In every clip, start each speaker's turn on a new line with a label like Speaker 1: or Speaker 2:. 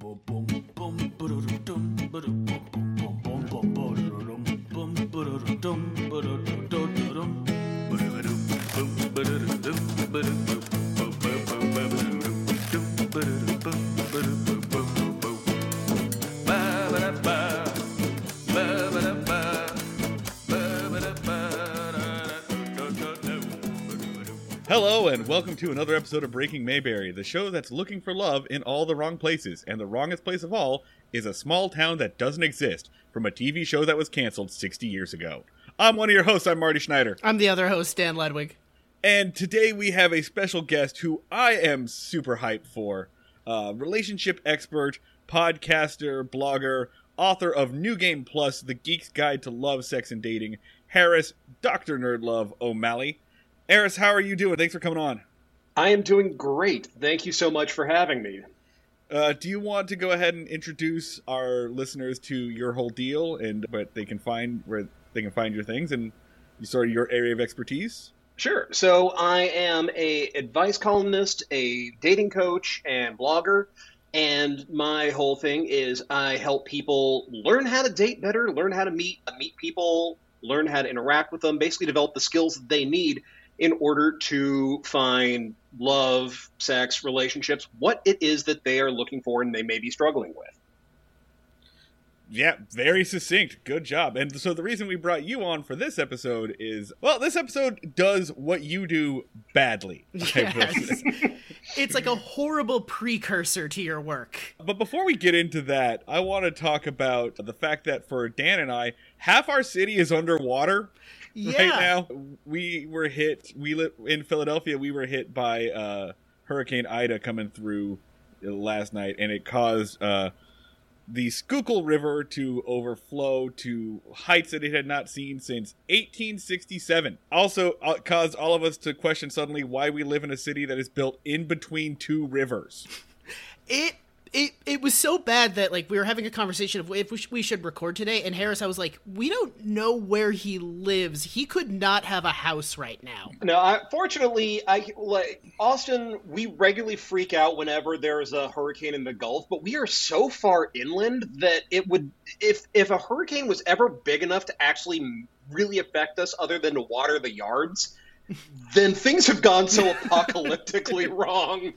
Speaker 1: Boom, Hello, and welcome to another episode of Breaking Mayberry, the show that's looking for love in all the wrong places. And the wrongest place of all is a small town that doesn't exist from a TV show that was canceled 60 years ago. I'm one of your hosts, I'm Marty Schneider.
Speaker 2: I'm the other host, Dan Ledwig.
Speaker 1: And today we have a special guest who I am super hyped for. Uh, relationship expert, podcaster, blogger, author of New Game Plus, The Geek's Guide to Love, Sex, and Dating, Harris, Dr. Nerdlove O'Malley. Harris, how are you doing? Thanks for coming on.
Speaker 3: I am doing great. Thank you so much for having me.
Speaker 1: Uh, do you want to go ahead and introduce our listeners to your whole deal and what they can find where they can find your things and sort of your area of expertise?
Speaker 3: Sure. So I am a advice columnist, a dating coach, and blogger. And my whole thing is I help people learn how to date better, learn how to meet meet people, learn how to interact with them, basically develop the skills that they need in order to find love, sex, relationships, what it is that they are looking for and they may be struggling with.
Speaker 1: Yeah, very succinct. Good job. And so the reason we brought you on for this episode is well, this episode does what you do badly.
Speaker 2: Yes. it's like a horrible precursor to your work.
Speaker 1: But before we get into that, I want to talk about the fact that for Dan and I, half our city is underwater.
Speaker 2: Yeah.
Speaker 1: Right now, we were hit. We live in Philadelphia. We were hit by uh, Hurricane Ida coming through last night, and it caused uh, the Schuylkill River to overflow to heights that it had not seen since 1867. Also, uh, caused all of us to question suddenly why we live in a city that is built in between two rivers.
Speaker 2: It it it was so bad that like we were having a conversation of if we, sh- we should record today and harris i was like we don't know where he lives he could not have a house right now
Speaker 3: No, I, fortunately, I like Austin. We regularly freak out whenever there's a hurricane in the Gulf, but we are so far inland that it would if if a hurricane was ever big enough to actually really affect us, other than to water the yards. Then things have gone so apocalyptically wrong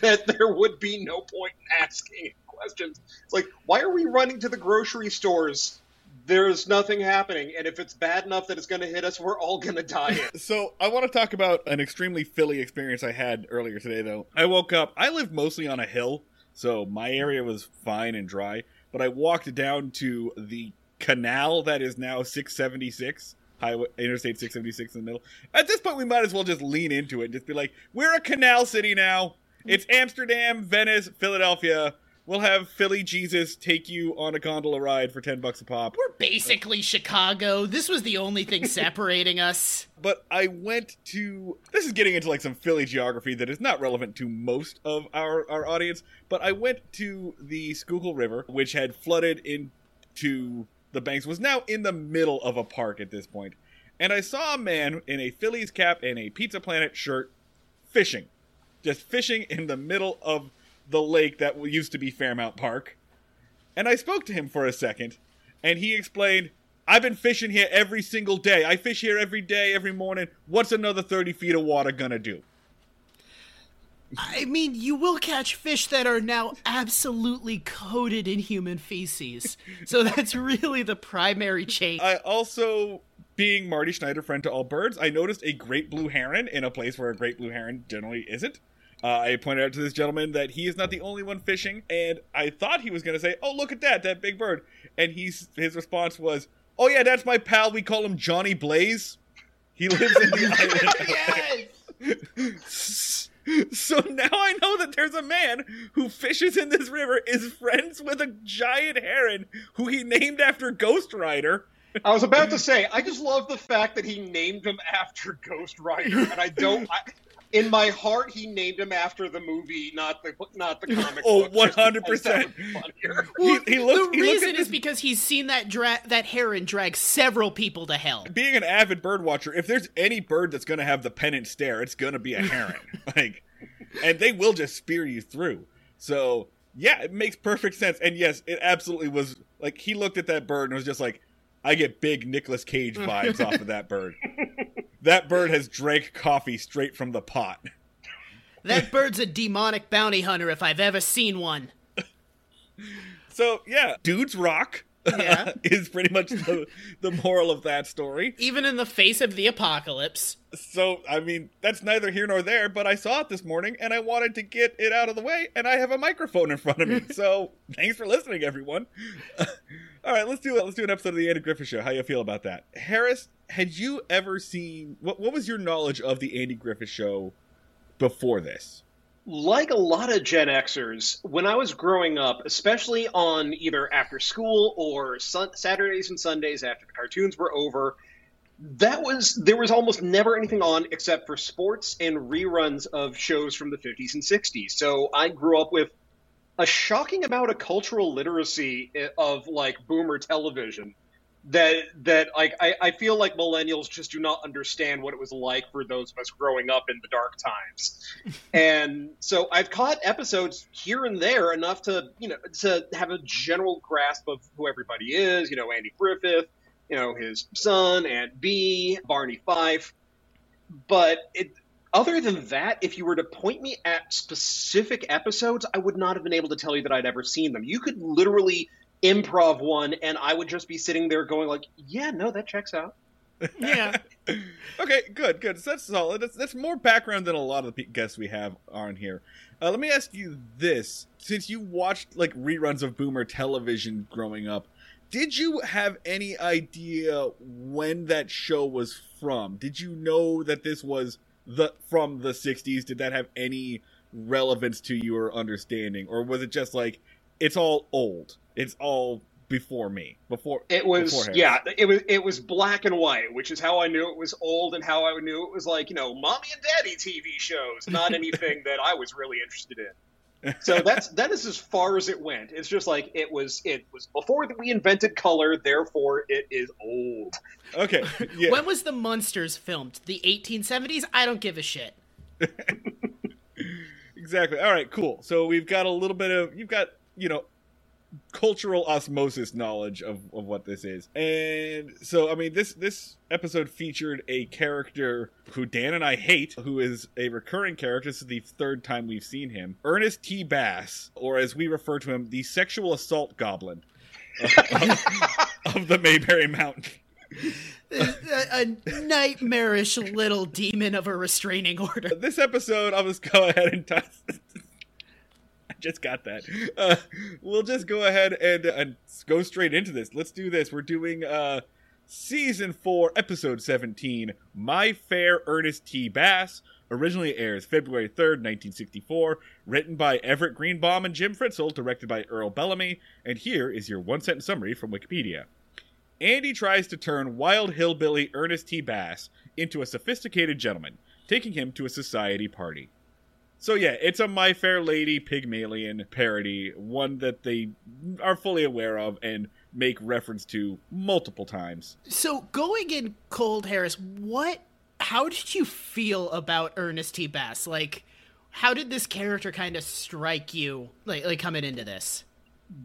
Speaker 3: that there would be no point in asking questions. It's like, why are we running to the grocery stores? There's nothing happening, and if it's bad enough that it's going to hit us, we're all going to die.
Speaker 1: So I want to talk about an extremely Philly experience I had earlier today. Though I woke up, I live mostly on a hill, so my area was fine and dry. But I walked down to the canal that is now 676 highway interstate 676 in the middle. At this point we might as well just lean into it and just be like we're a canal city now. It's amsterdam venice philadelphia. We'll have philly jesus take you on a gondola ride for 10 bucks a pop.
Speaker 2: We're basically chicago. This was the only thing separating us.
Speaker 1: But I went to this is getting into like some Philly geography that is not relevant to most of our our audience, but I went to the Schuylkill River, which had flooded into the banks, was now in the middle of a park at this point, and I saw a man in a Phillies cap and a Pizza Planet shirt fishing, just fishing in the middle of the lake that used to be Fairmount Park, and I spoke to him for a second, and he explained. I've been fishing here every single day. I fish here every day, every morning. What's another 30 feet of water gonna do?
Speaker 2: I mean you will catch fish that are now absolutely coated in human feces so that's really the primary change
Speaker 1: I also, being Marty Schneider, friend to all birds, I noticed a great blue heron in a place where a great blue heron generally isn't. Uh, I pointed out to this gentleman that he is not the only one fishing, and I thought he was going to say, "Oh, look at that, that big bird," and he's his response was, "Oh yeah, that's my pal. We call him Johnny Blaze. He lives in the island." So now I know that there's a man who fishes in this river, is friends with a giant heron who he named after Ghost Rider.
Speaker 3: I was about to say, I just love the fact that he named him after Ghost Rider, and I don't. I, in my heart, he named him after the movie, not the not the comic.
Speaker 1: Oh,
Speaker 3: book, just because
Speaker 1: 100%.
Speaker 3: that would be funnier.
Speaker 2: Well,
Speaker 1: he looks-
Speaker 2: the
Speaker 1: he looks
Speaker 2: reason is because he's seen that dra- that heron drag several people to hell.
Speaker 1: Being an avid bird watcher, if there's any bird that's going to have the Penance Stare, it's going to be a heron. like, and they will just spear you through. So yeah, it makes perfect sense. And yes, it absolutely was like he looked at that bird and was just like, I get big Nicolas Cage vibes off of that bird. That bird has drank coffee straight from the pot.
Speaker 2: That bird's a demonic bounty hunter if I've ever seen one.
Speaker 1: So yeah, dudes rock.
Speaker 2: Yeah.
Speaker 1: is pretty much the, the moral of that story.
Speaker 2: Even in the face of the apocalypse.
Speaker 1: So, I mean, that's neither here nor there, but I saw it this morning and I wanted to get it out of the way, and I have a microphone in front of me. so, thanks for listening, everyone. All right, let's do it. Let's do an episode of the Andy Griffith Show. How you feel about that? Harris, had you ever seen what what was your knowledge of the Andy Griffith Show before this?
Speaker 3: Like a lot of Gen Xers, when I was growing up, especially on either after school or sun- Saturdays and Sundays after the cartoons were over, that was there was almost never anything on except for sports and reruns of shows from the 50s and 60s. So I grew up with a shocking amount of cultural literacy eh, of like boomer television that that like I, I feel like millennials just do not understand what it was like for those of us growing up in the dark times. And so i've caught episodes here and there enough to you know to have a general grasp of who everybody is you know andy griffith you know his son aunt bee barney fife. But it other than that if you were to point me at specific episodes i would not have been able to tell you that i'd ever seen them. You could literally improv one and i would just be sitting there going like yeah no that checks out
Speaker 2: Yeah.
Speaker 1: okay, good, good. So that's solid. That's, that's more background than a lot of the guests we have on here. Uh, let me ask you this: since you watched like reruns of Boomer television growing up, did you have any idea when that show was from? Did you know that this was the from the '60s? Did that have any relevance to your understanding, or was it just like it's all old? It's all before me, before
Speaker 3: it was
Speaker 1: before Harris?
Speaker 3: yeah it was it was black and white which is how i knew it was old and how i knew it was like you know mommy and daddy tv shows not anything that i was really interested in so that's that is as far as it went it's just like it was it was before we invented color therefore it is old
Speaker 1: Okay, yeah.
Speaker 2: When was the Munsters filmed? The 1870s? I don't give a shit.
Speaker 1: Exactly. All right, cool. So we've got a little bit of you've got, you know, cultural osmosis knowledge of, of what this is. And so I mean this this episode featured a character who Dan and I hate, who is a recurring character. This is the third time we've seen him. Ernest T. Bass, or as we refer to him, the sexual assault goblin of, of the Mayberry Mountain.
Speaker 2: a, a nightmarish little demon of a restraining order.
Speaker 1: this episode, I'll just go ahead and toss. Just got that. Uh, we'll just go ahead and, and go straight into this. Let's do this. We're doing uh, season four, episode seventeen. My Fair Ernest T. Bass originally airs February third, nineteen sixty-four. Written by Everett Greenbaum and Jim Fritzell, directed by Earl Bellamy. And here is your one-sentence summary from Wikipedia. Andy tries to turn wild hillbilly Ernest T. Bass into a sophisticated gentleman, taking him to a society party. So yeah, it's a My Fair Lady Pygmalion parody, one that they are fully aware of and make reference to multiple times.
Speaker 2: So going in cold, Harris, what? How did you feel about Ernest T. Bass? Like, how did this character kind of strike you? Like, like coming into this?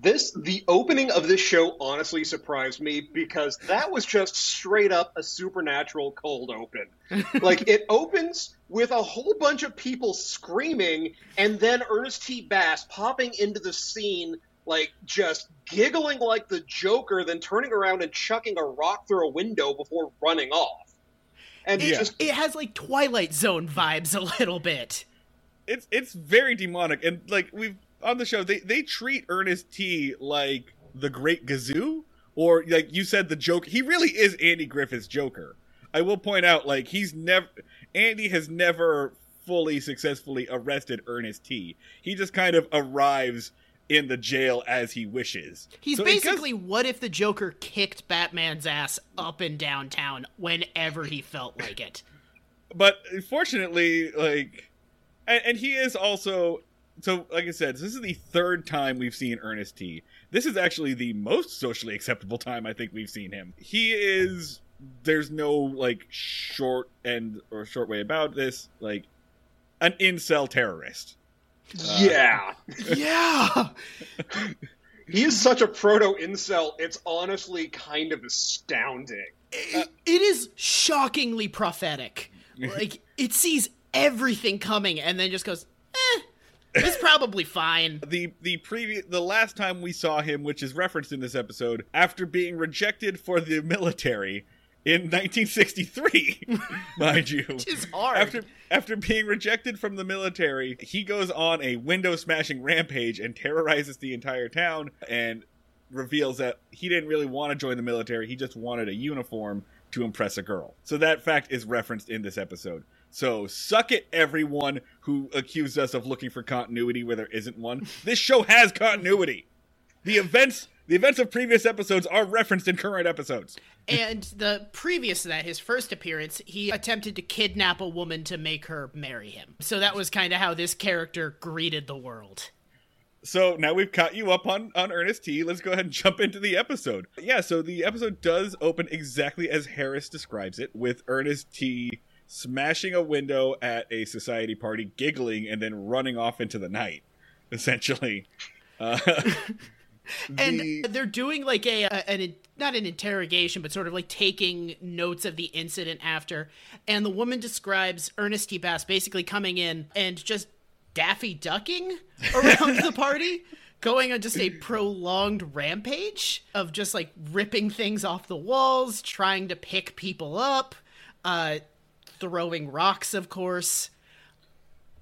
Speaker 3: This the opening of this show honestly surprised me because that was just straight up a supernatural cold open like it opens with a whole bunch of people screaming and then ernest t bass popping into the scene like just giggling like the joker then turning around and chucking a rock through a window before running off and
Speaker 2: It,
Speaker 3: yeah. just
Speaker 2: it has like Twilight Zone vibes a little bit.
Speaker 1: It's it's very demonic and like we've on the show they they treat Ernest T like the Great Gazoo or like you said the joke. He really is Andy Griffith's Joker. I will point out like he's never Andy has never fully successfully arrested Ernest T. He just kind of arrives in the jail as he wishes.
Speaker 2: He's
Speaker 1: So
Speaker 2: basically what if the Joker kicked Batman's ass up and downtown whenever he felt like it.
Speaker 1: but fortunately, like, and, and he is also so. Like I said, this is the third time we've seen Ernest T. This is actually the most socially acceptable time I think we've seen him. He is. There's no like short end or short way about this. Like an incel terrorist.
Speaker 3: yeah.
Speaker 2: yeah.
Speaker 3: He is such a proto incel. It's honestly kind of astounding.
Speaker 2: It- it is shockingly prophetic. Like it sees everything coming and then just goes, "Eh, it's probably fine."
Speaker 1: the the previous the last time we saw him which is referenced in this episode after being rejected for the military in 1963 mind you
Speaker 2: Which is hard.
Speaker 1: after after being rejected from the military he goes on a window smashing rampage and terrorizes the entire town and reveals that he didn't really want to join the military he just wanted a uniform to impress a girl so that fact is referenced in this episode so suck it everyone who accused us of looking for continuity where there isn't one this show has continuity the events the events of previous episodes are referenced in current episodes
Speaker 2: and the previous to that, his first appearance, he attempted to kidnap a woman to make her marry him. So that was kind of how this character greeted the world.
Speaker 1: So now we've caught you up on on Ernest T. Let's go ahead and jump into the episode. Yeah, so the episode does open exactly as Harris describes it, with Ernest T. smashing a window at a society party, giggling, and then running off into the night. Essentially, uh,
Speaker 2: And
Speaker 1: the-
Speaker 2: they're doing like a, a an not an interrogation, but sort of like taking notes of the incident after. And the woman describes Ernest T. Bass basically coming in and just daffy ducking around the party, going on just a prolonged rampage of just like ripping things off the walls, trying to pick people up, uh, throwing rocks, of course.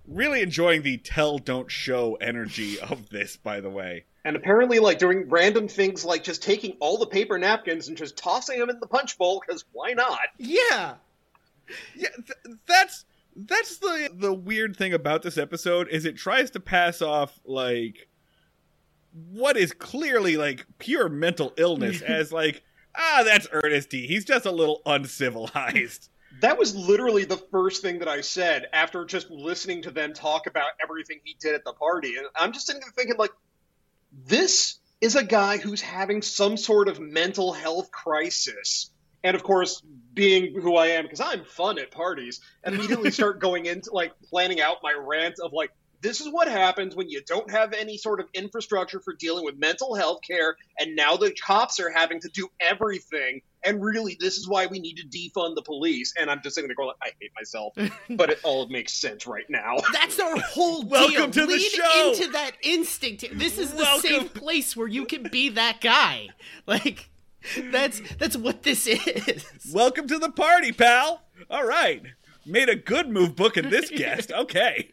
Speaker 1: really enjoying the tell don't show energy of this. By the way,
Speaker 3: And apparently, like doing random things like just taking all the paper napkins and just tossing them in the punch bowl because why not?
Speaker 2: Yeah.
Speaker 1: yeah, th- that's that's the the weird thing about this episode is it tries to pass off like what is clearly like pure mental illness as like ah that's Ernest He's just a little uncivilized.
Speaker 3: That was literally the first thing that I said after just listening to them talk about everything he did at the party. And I'm just sitting there thinking, like, this is a guy who's having some sort of mental health crisis. And of course, being who I am, because I'm fun at parties, immediately start going into like planning out my rant of like, this is what happens when you don't have any sort of infrastructure for dealing with mental health care, and now the cops are having to do everything. And really, this is why we need to defund the police. And I'm just sitting there going, I hate myself, but it all makes sense right now.
Speaker 2: That's our whole deal.
Speaker 1: Welcome to the
Speaker 2: Lean
Speaker 1: show.
Speaker 2: into that instinct. This is the
Speaker 1: Welcome.
Speaker 2: safe place where you can be that guy. Like that's that's what this is.
Speaker 1: Welcome to the party, pal. All right. Made a good move booking this guest. Okay.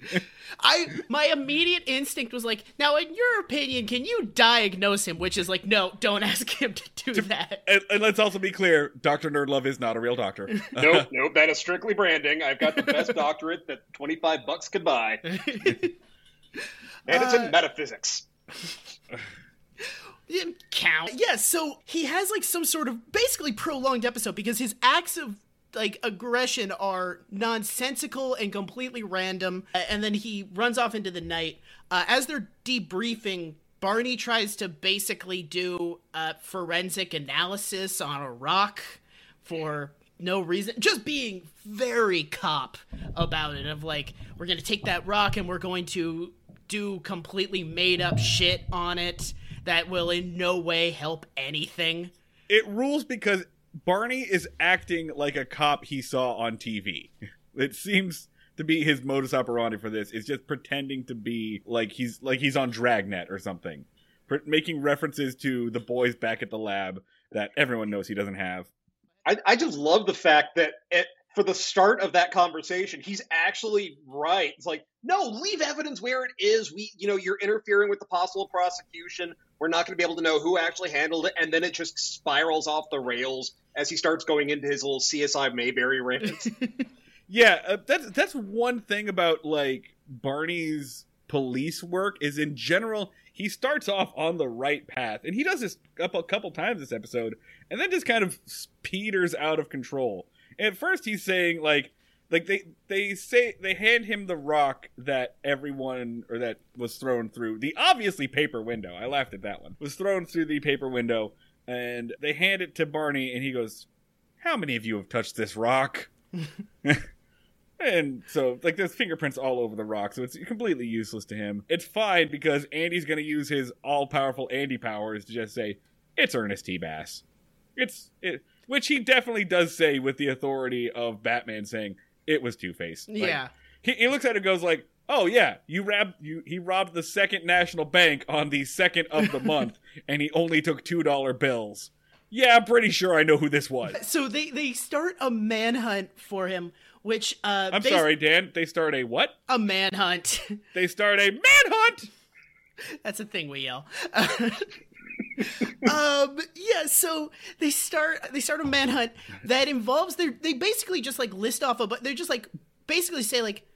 Speaker 2: I my immediate instinct was like, now in your opinion, can you diagnose him? Which is like, no, don't ask him to do that.
Speaker 1: And, and let's also be clear, Dr. Nerdlove is not a real doctor.
Speaker 3: nope, nope, that is strictly branding. I've got the best doctorate that 25 bucks could buy. And it's
Speaker 2: Uh,
Speaker 3: in metaphysics.
Speaker 2: Didn't count. Yeah, so he has like some sort of basically prolonged episode because his acts of like aggression are nonsensical and completely random. And then he runs off into the night. Uh, as they're debriefing, Barney tries to basically do forensic analysis on a rock for no reason just being very cop about it of like we're gonna take that rock and we're going to do completely made up shit on it that will in no way help anything
Speaker 1: It rules because Barney is acting like a cop he saw on TV. It seems to be his modus operandi for this. Is just pretending to be like he's like he's on Dragnet or something, Pr- making references to the boys back at the lab that everyone knows he doesn't have.
Speaker 3: I, I just love the fact that it, for the start of that conversation, he's actually right. It's like, no, leave evidence where it is. We, you know, you're interfering with the possible prosecution. We're not going to be able to know who actually handled it, and then it just spirals off the rails as he starts going into his little CSI Mayberry rant.
Speaker 1: Yeah, uh, that's that's one thing about like Barney's police work is in general he starts off on the right path, and he does this up a couple times this episode, and then just kind of peters out of control. At first, he's saying like like they they say they hand him the rock that everyone or that was thrown through the obviously paper window. I laughed at that one. Was thrown through the paper window, and they hand it to Barney, and he goes, "How many of you have touched this rock?" And so, like, there's fingerprints all over the rock, so it's completely useless to him. It's fine because Andy's going to use his all powerful Andy powers to just say, it's Ernest T. Bass. It's, it, which he definitely does say with the authority of Batman saying, it was Two Face. Like,
Speaker 2: yeah.
Speaker 1: He, he looks at it and goes, like, oh, yeah, you robbed, you, he robbed the second national bank on the second of the month, and he only took $2 bills. Yeah, I'm pretty sure I know who this was.
Speaker 2: So they they start a manhunt for him, which uh,
Speaker 1: I'm
Speaker 2: bas-
Speaker 1: sorry, Dan. They start a what?
Speaker 2: a manhunt.
Speaker 1: They start a manhunt.
Speaker 2: That's a thing we yell. um yeah so they start they start a manhunt that involves they they basically just like list off a but they're just like basically say like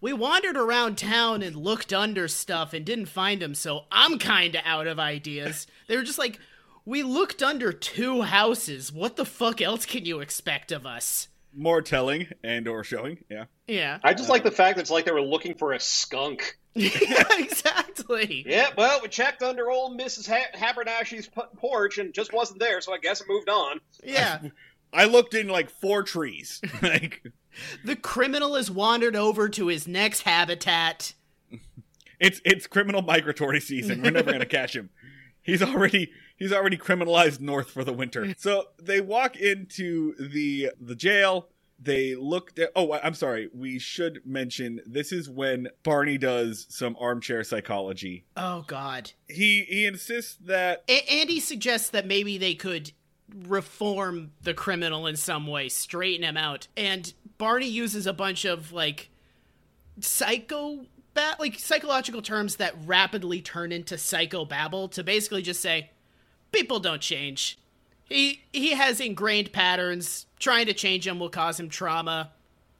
Speaker 2: we wandered around town and looked under stuff and didn't find them, so i'm kind of out of ideas. They were just like we looked under two houses. What the fuck else can you expect of us
Speaker 1: More telling and or showing. Yeah.
Speaker 2: yeah
Speaker 3: I just like the fact that it's like they were looking for a skunk.
Speaker 2: yeah exactly
Speaker 3: Yeah, well, we checked under old Mrs. Ha- Haberdasher's p- porch and just wasn't there, so I guess it moved on.
Speaker 2: yeah
Speaker 1: I looked in like four trees. like
Speaker 2: the criminal has wandered over to his next habitat
Speaker 1: it's it's criminal migratory season. We're never gonna catch him. He's already he's already criminalized north for the winter. So they walk into the the jail. They looked at. Oh, I'm sorry. We should mention this is when Barney does some armchair psychology.
Speaker 2: oh god
Speaker 1: He he insists that
Speaker 2: A- Andy suggests that maybe they could reform the criminal in some way, straighten him out. And Barney uses a bunch of like psycho bat like psychological terms that rapidly turn into psychobabble to basically just say people don't change. He he has ingrained patterns. Trying to change him will cause him trauma.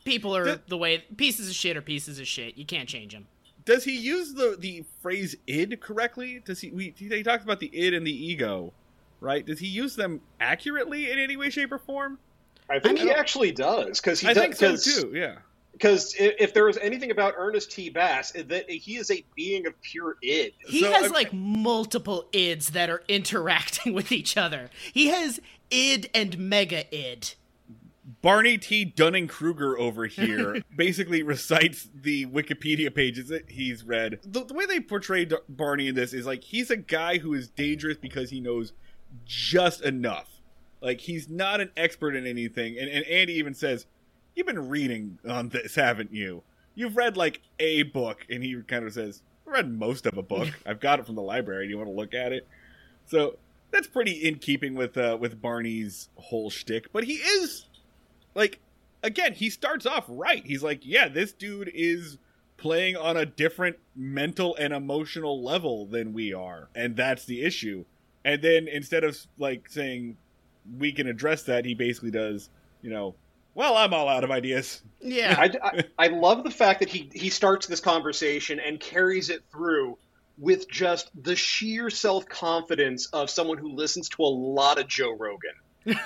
Speaker 2: People are
Speaker 1: Th-
Speaker 2: the way pieces of shit are pieces of shit. You can't change them.
Speaker 1: does he use the the phrase id correctly does he we he talks about the id and the ego right does he use them accurately in any way shape or form
Speaker 3: I think
Speaker 2: I mean-
Speaker 3: he actually does because he
Speaker 1: i
Speaker 3: does,
Speaker 1: think so too yeah
Speaker 3: Because if there is anything about Ernest T. Bass, that he is a being of pure id.
Speaker 2: He
Speaker 1: So,
Speaker 2: has
Speaker 1: I'm-
Speaker 2: like multiple ids that are interacting with each other. He has id and mega id.
Speaker 1: barney t dunning-kruger over here basically recites the wikipedia pages that he's read the, the way they portray D- barney in this is like he's a guy who is dangerous because he knows just enough like he's not an expert in anything and, and andy even says you've been reading on this haven't you? You've read like a book and he kind of says i read most of a book. I've got it from the library. Do you want to look at it? So that's pretty in keeping with uh, with barney's whole shtick but he is like again he starts off right. He's like yeah this dude is playing on a different mental and emotional level than we are and that's the issue. And then instead of like saying we can address that he basically does you know well i'm all out of ideas
Speaker 2: Yeah.
Speaker 3: I, I, I love the fact that he he starts this conversation and carries it through with just the sheer self confidence of someone who listens to a lot of Joe Rogan.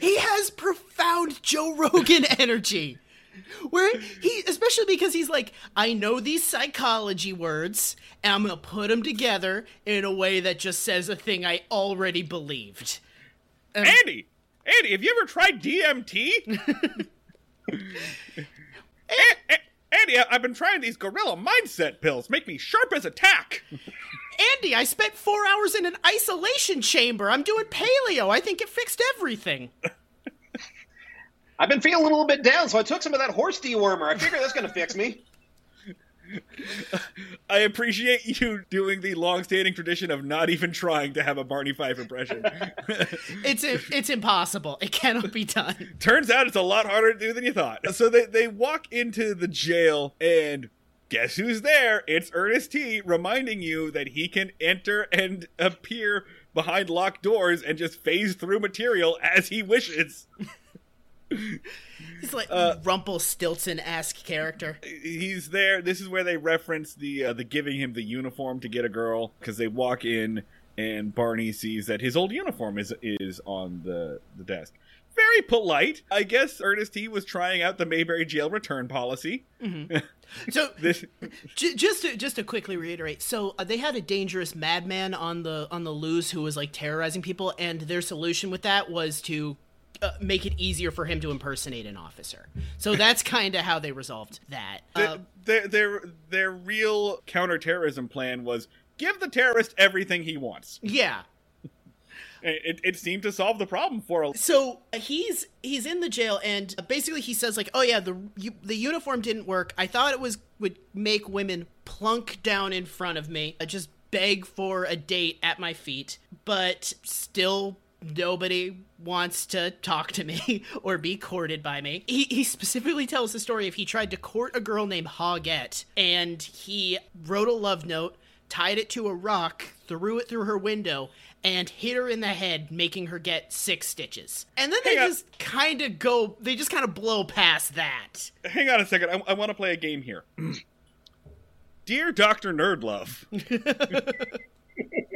Speaker 2: he has profound Joe Rogan energy. Where he, especially because he's like, I know these psychology words, and I'm gonna put them together in a way that just says a thing I already believed.
Speaker 1: andy andy have you ever tried dmt A- A- Andy, I- I've been trying these gorilla mindset pills. Make me sharp as a tack.
Speaker 2: Andy, I spent four hours in an isolation chamber. I'm doing paleo. I think it fixed everything.
Speaker 3: I've been feeling a little bit down, so I took some of that horse dewormer. I figure that's going to fix me.
Speaker 1: I appreciate you doing the long-standing tradition of not even trying to have a Barney Fife impression.
Speaker 2: It's it's impossible. It cannot be done.
Speaker 1: Turns out it's a lot harder to do than you thought. So they they walk into the jail and guess who's there? It's Ernest T reminding you that he can enter and appear behind locked doors and just phase through material as he wishes.
Speaker 2: He's like
Speaker 1: Uh,
Speaker 2: Rumpelstiltskin esque character.
Speaker 1: he's there. This is where they reference the uh, the giving him the uniform to get a girl because they walk in and Barney sees that his old uniform is is on the the desk. Very polite, I guess. Ernest T was trying out the Mayberry jail return policy.
Speaker 2: So
Speaker 1: This
Speaker 2: j- just to, just to quickly reiterate, so uh, they had a dangerous madman on the on the loose who was like terrorizing people, and their solution with that was to uh, make it easier for him to impersonate an officer. So that's kind of how they resolved that. Uh,
Speaker 1: their, their their real counterterrorism plan was give the terrorist everything he wants.
Speaker 2: yeah.
Speaker 1: It, it seemed to solve the problem for a
Speaker 2: So he's he's in the jail, and basically he says like, "Oh yeah, the you, the uniform didn't work. I thought it was would make women plunk down in front of me, uh, just beg for a date at my feet, but still." Nobody wants to talk to me or be courted by me. He, he specifically tells the story of he tried to court a girl named Hoggette and he wrote a love note, tied it to a rock, threw it through her window, and hit her in the head, making her get six stitches. And then they
Speaker 1: on.
Speaker 2: just kind of go, they just kind of blow past that.
Speaker 1: Hang on a second. I, I want to play a game here. Dear Dr. Nerdlove.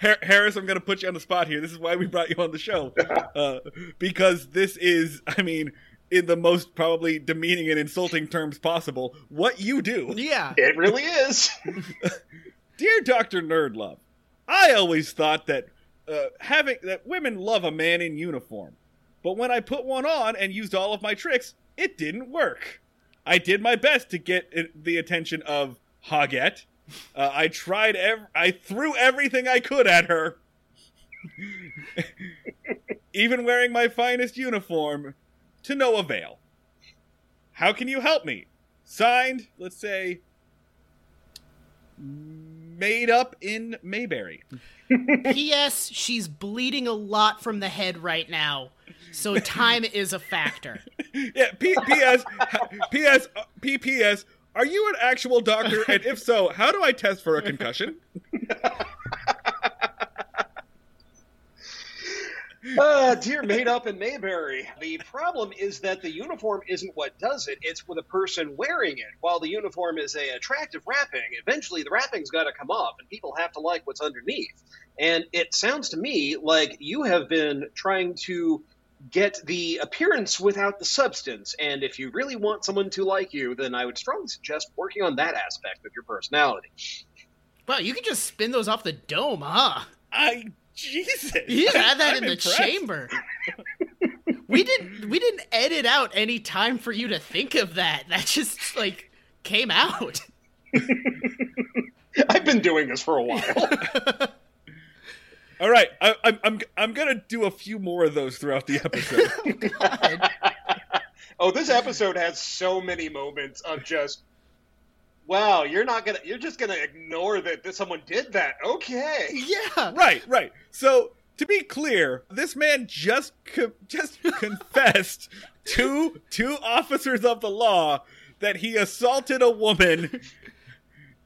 Speaker 1: Har- Harris, I'm going to put you on the spot here. This is why we brought you on the show. Uh, because this is, I mean, in the most probably demeaning and insulting terms possible, what you do.
Speaker 2: Yeah.
Speaker 3: It really is.
Speaker 1: Dear Dr. Nerdlove, I always thought that uh, having that women love a man in uniform. But when I put one on and used all of my tricks, it didn't work. I did my best to get the attention of Hoggette. Uh, I tried ev- I threw everything I could at her. Even wearing my finest uniform to no avail. How can you help me? Signed, let's say made up in Mayberry.
Speaker 2: P.S. She's bleeding a lot from the head right now, so time is a factor.
Speaker 1: Yeah, P.S. P.S. P.P.S. Are you an actual doctor? And if so, how do I test for a concussion?
Speaker 3: Uh, dear made up in Mayberry. The problem is that the uniform isn't what does it, it's with a person wearing it. While the uniform is a attractive wrapping, eventually the wrapping's got to come off and people have to like what's underneath. And it sounds to me like you have been trying to get the appearance without the substance. And if you really want someone to like you, then I would strongly suggest working on that aspect of your personality.
Speaker 2: Wow, you can just spin those off the dome, huh?
Speaker 1: I Jesus.
Speaker 2: You had that
Speaker 1: I'm
Speaker 2: in the chamber. we didn't we didn't edit out any time for you to think of that. That just like came out.
Speaker 3: I've been doing this for a while.
Speaker 1: All right, I, I'm I'm I'm gonna do a few more of those throughout the episode.
Speaker 2: Oh,
Speaker 3: oh, this episode has so many moments of just, wow, you're not gonna, you're just gonna ignore that, that someone did that. Okay.
Speaker 2: Yeah.
Speaker 1: right, right. So to be clear, this man just co- just confessed to two officers of the law that he assaulted a woman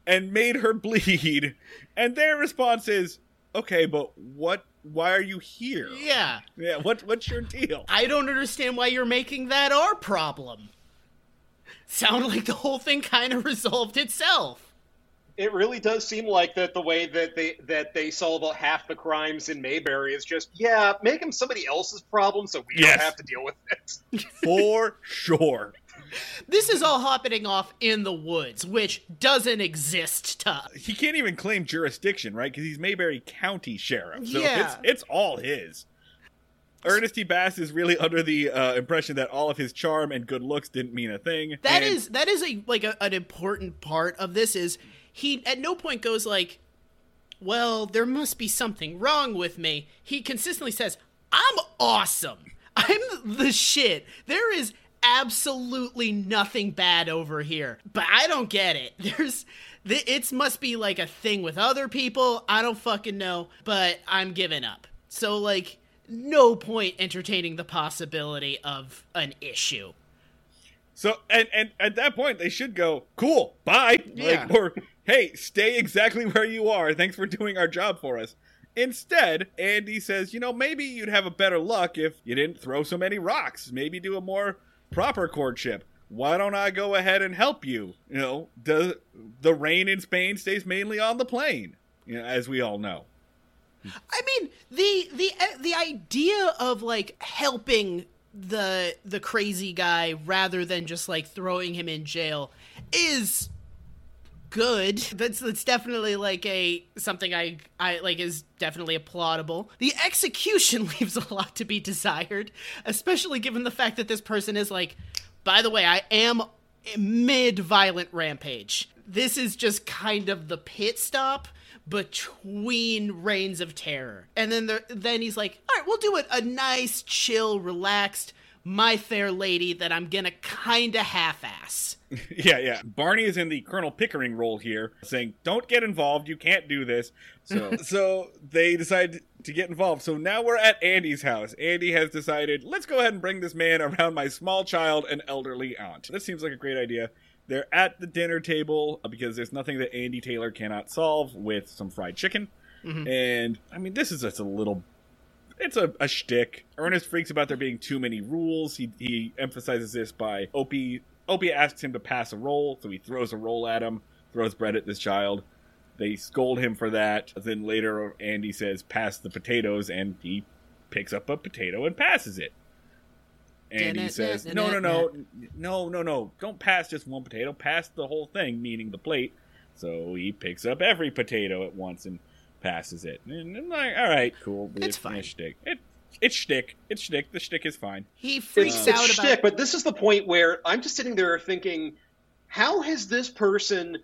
Speaker 1: and made her bleed, and their response is, "Okay, but what? Why are you here?
Speaker 2: Yeah.
Speaker 1: Yeah, what? What's your deal?"
Speaker 2: I don't understand why you're making that our problem. Sound like the whole thing kind of resolved itself.
Speaker 3: It really does seem like that the way that they that they solve half the crimes in Mayberry is just, yeah, make them somebody else's problem so we
Speaker 1: Yes.
Speaker 3: don't have to deal with it.
Speaker 1: For sure.
Speaker 2: This is all happening off in the woods, which doesn't exist to
Speaker 1: He can't even claim jurisdiction, right? Because he's Mayberry County Sheriff. So
Speaker 2: Yeah.
Speaker 1: it's it's all his. Ernest T. Bass is really under the uh, impression that all of his charm and good looks didn't mean a thing.
Speaker 2: That
Speaker 1: and
Speaker 2: is that is a like a, an important part of this is he at no point goes like, well, there must be something wrong with me. He consistently says, "I'm awesome. I'm the shit. There is absolutely nothing bad over here." But I don't get it. There's th- it must be like a thing with other people. I don't fucking know, but I'm giving up. So like no point entertaining the possibility of an issue.
Speaker 1: So and and at that point they should go, cool, bye.
Speaker 2: Yeah.
Speaker 1: Like, or hey, stay exactly where you are. Thanks for doing our job for us. Instead, Andy says, you know, maybe you'd have a better luck if you didn't throw so many rocks. Maybe do a more proper courtship. Why don't I go ahead and help you? You know, the the rain in Spain stays mainly on the plain, you know, as we all know.
Speaker 2: I mean, the the uh, the idea of like helping the the crazy guy rather than just like throwing him in jail is good. That's that's definitely like a something I I like is definitely applaudable. The execution leaves a lot to be desired, especially given the fact that this person is like, by the way, I am mid violent rampage. This is just kind of the pit stop between reigns of terror. And then there, then he's like, "All right, we'll do it a nice, chill, relaxed my fair lady that I'm going to kind of half-ass."
Speaker 1: yeah, yeah. Barney is in the Colonel Pickering role here, saying, "Don't get involved. You can't do this." So, so they decide to get involved. So now we're at Andy's house. Andy has decided, let's go ahead and bring this man around my small child and elderly aunt. This seems like a great idea. They're at the dinner table because there's nothing that Andy Taylor cannot solve with some fried chicken. Mm-hmm. And I mean, this is just a little. It's a, a shtick. Ernest freaks about there being too many rules. He he emphasizes this by Opie. Opie asks him to pass a roll, so he throws a roll at him, throws bread at this child. They scold him for that. Then later, Andy says, "Pass the potatoes," and he picks up a potato and passes it. And he says, "No, no, no, no, no, no! Don't pass just one potato. Pass the whole thing, meaning the plate." So he picks up every potato at once and passes it. And I'm like, "All right, cool.
Speaker 2: It's fine.
Speaker 1: It, it's shtick. It's shtick. The shtick is fine."
Speaker 2: He freaks
Speaker 3: it's,
Speaker 2: out
Speaker 3: it's
Speaker 2: about.
Speaker 3: Shtick, but this is the point where I'm just sitting there thinking, how has this person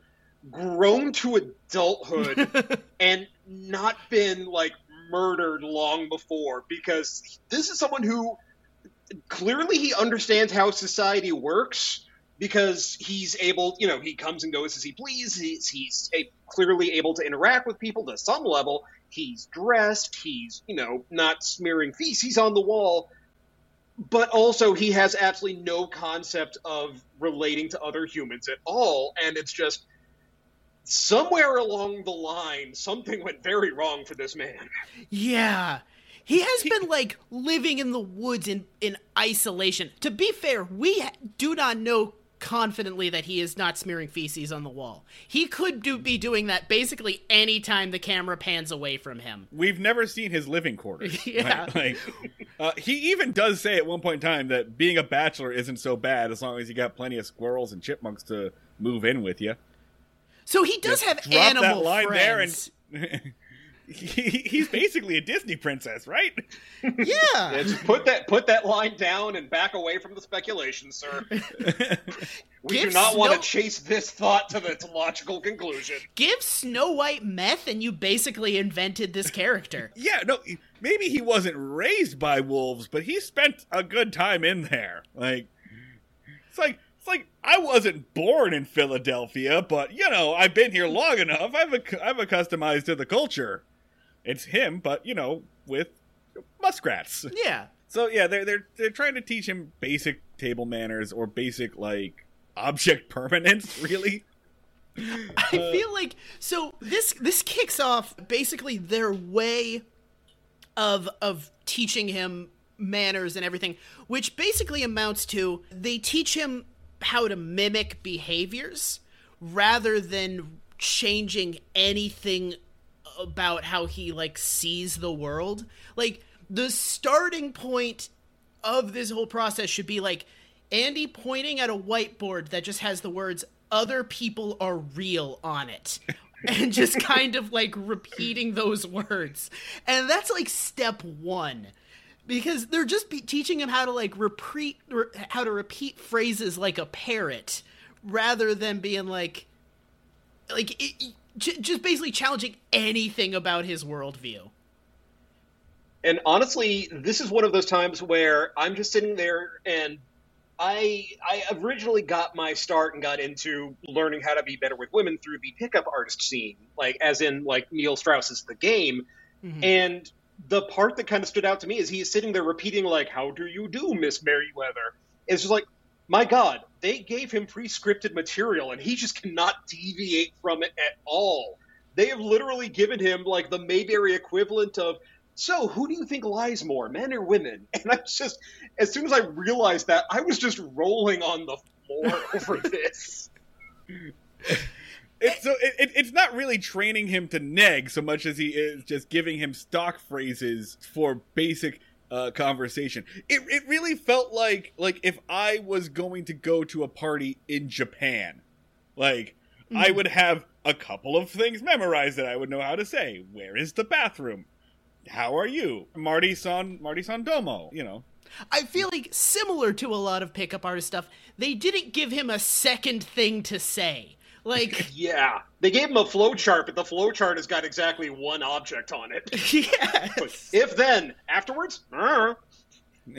Speaker 3: grown to adulthood and not been like murdered long before? Because this is someone who clearly he understands how society works because he's able, you know, he comes and goes as he pleases. He's, he's a, clearly able to interact with people to some level. He's dressed. He's, you know, not smearing feces on the wall. But also, he has absolutely no concept of relating to other humans at all. And it's just somewhere along the line, something went very wrong for this man.
Speaker 2: Yeah. He has been like living in the woods in in isolation. To be fair, we do not know confidently that he is not smearing feces on the wall. He could do be doing that basically anytime the camera pans away from him.
Speaker 1: We've never seen his living quarters.
Speaker 2: yeah.
Speaker 1: Like uh, he even does say at one point in time that being a bachelor isn't so bad as long as you got plenty of squirrels and chipmunks to move in with you.
Speaker 2: So he does
Speaker 1: Just
Speaker 2: have
Speaker 1: drop
Speaker 2: animal
Speaker 1: that line
Speaker 2: friends.
Speaker 1: there and he, he's basically a Disney princess, right?
Speaker 2: Yeah.
Speaker 3: Yeah, just put that put that line down and back away from the speculation, sir. We
Speaker 2: Give
Speaker 3: do not want to chase this thought to its logical conclusion.
Speaker 2: Give Snow White meth and you basically invented this character.
Speaker 1: yeah, no, maybe he wasn't raised by wolves, but he spent a good time in there. Like, it's like it's like I wasn't born in Philadelphia, but you know I've been here long enough. I've ac- I've accustomed to the culture. It's him, but you know with muskrats.
Speaker 2: Yeah.
Speaker 1: So yeah, they're they're they're trying to teach him basic table manners or basic like object permanence, really.
Speaker 2: I uh, feel like so this this kicks off basically their way of of teaching him manners and everything, which basically amounts to they teach him how to mimic behaviors rather than changing anything about how he like sees the world. Like the starting point of this whole process should be like Andy pointing at a whiteboard that just has the words other people are real on it. and just kind of like repeating those words. And that's like step 1 because they're just teaching him how to like repeat re- how to repeat phrases like a parrot rather than being like like it- j- just basically challenging anything about his worldview.
Speaker 3: And honestly, this is one of those times where I'm just sitting there and I I originally got my start and got into learning how to be better with women through the pickup artist scene, like as in like Neil Strauss's The Game. Mm-hmm. And the part that kind of stood out to me is he is sitting there repeating like, "How do you do, Miss Merriweather?" It's just like, my God, they gave him pre-scripted material and he just cannot deviate from it at all. They have literally given him like the Mayberry equivalent of so, who do you think lies more, men or women? And I just, as soon as I realized that, I was just rolling on the floor over this.
Speaker 1: It's so it, it's not really training him to neg so much as he is just giving him stock phrases for basic uh, conversation. It it really felt like like if I was going to go to a party in Japan, like I would have a couple of things memorized that I would know how to say. Where is the bathroom? How are you? Marty San Marty San Domo, you know.
Speaker 2: I feel like similar to a lot of pickup artist stuff, they didn't give him a second thing to say. Like
Speaker 3: Yeah, they gave him a flow chart, but the flow chart has got exactly one object on it.
Speaker 2: yes.
Speaker 3: If then, afterwards, uh,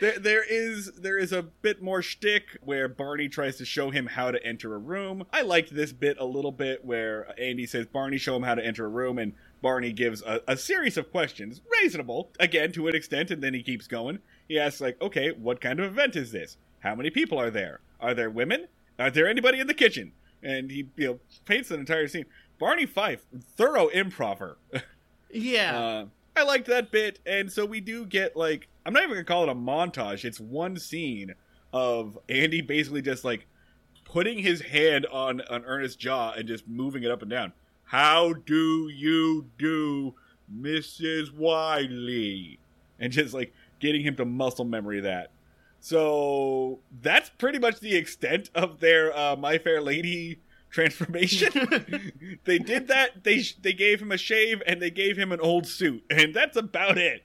Speaker 1: There, there is there is a bit more shtick where Barney tries to show him how to enter a room. I liked this bit a little bit where Andy says, "Barney, show him how to enter a room," and Barney gives a, a series of questions, reasonable again to an extent, and then he keeps going. He asks, like, "Okay, what kind of event is this? How many people are there? Are there women? Are there anybody in the kitchen?" And he you know paints an entire scene. Barney Fife, thorough improver.
Speaker 2: yeah.
Speaker 1: Uh, I liked that bit, and so we do get like I'm not even gonna call it a montage. It's one scene of Andy basically just like putting his hand on on Ernest's jaw and just moving it up and down. How do you do, Mrs. Wiley? And just like getting him to muscle memory that. So that's pretty much the extent of their uh, My Fair Lady transformation. they did that. They sh- they gave him a shave and they gave him an old suit, and that's about it.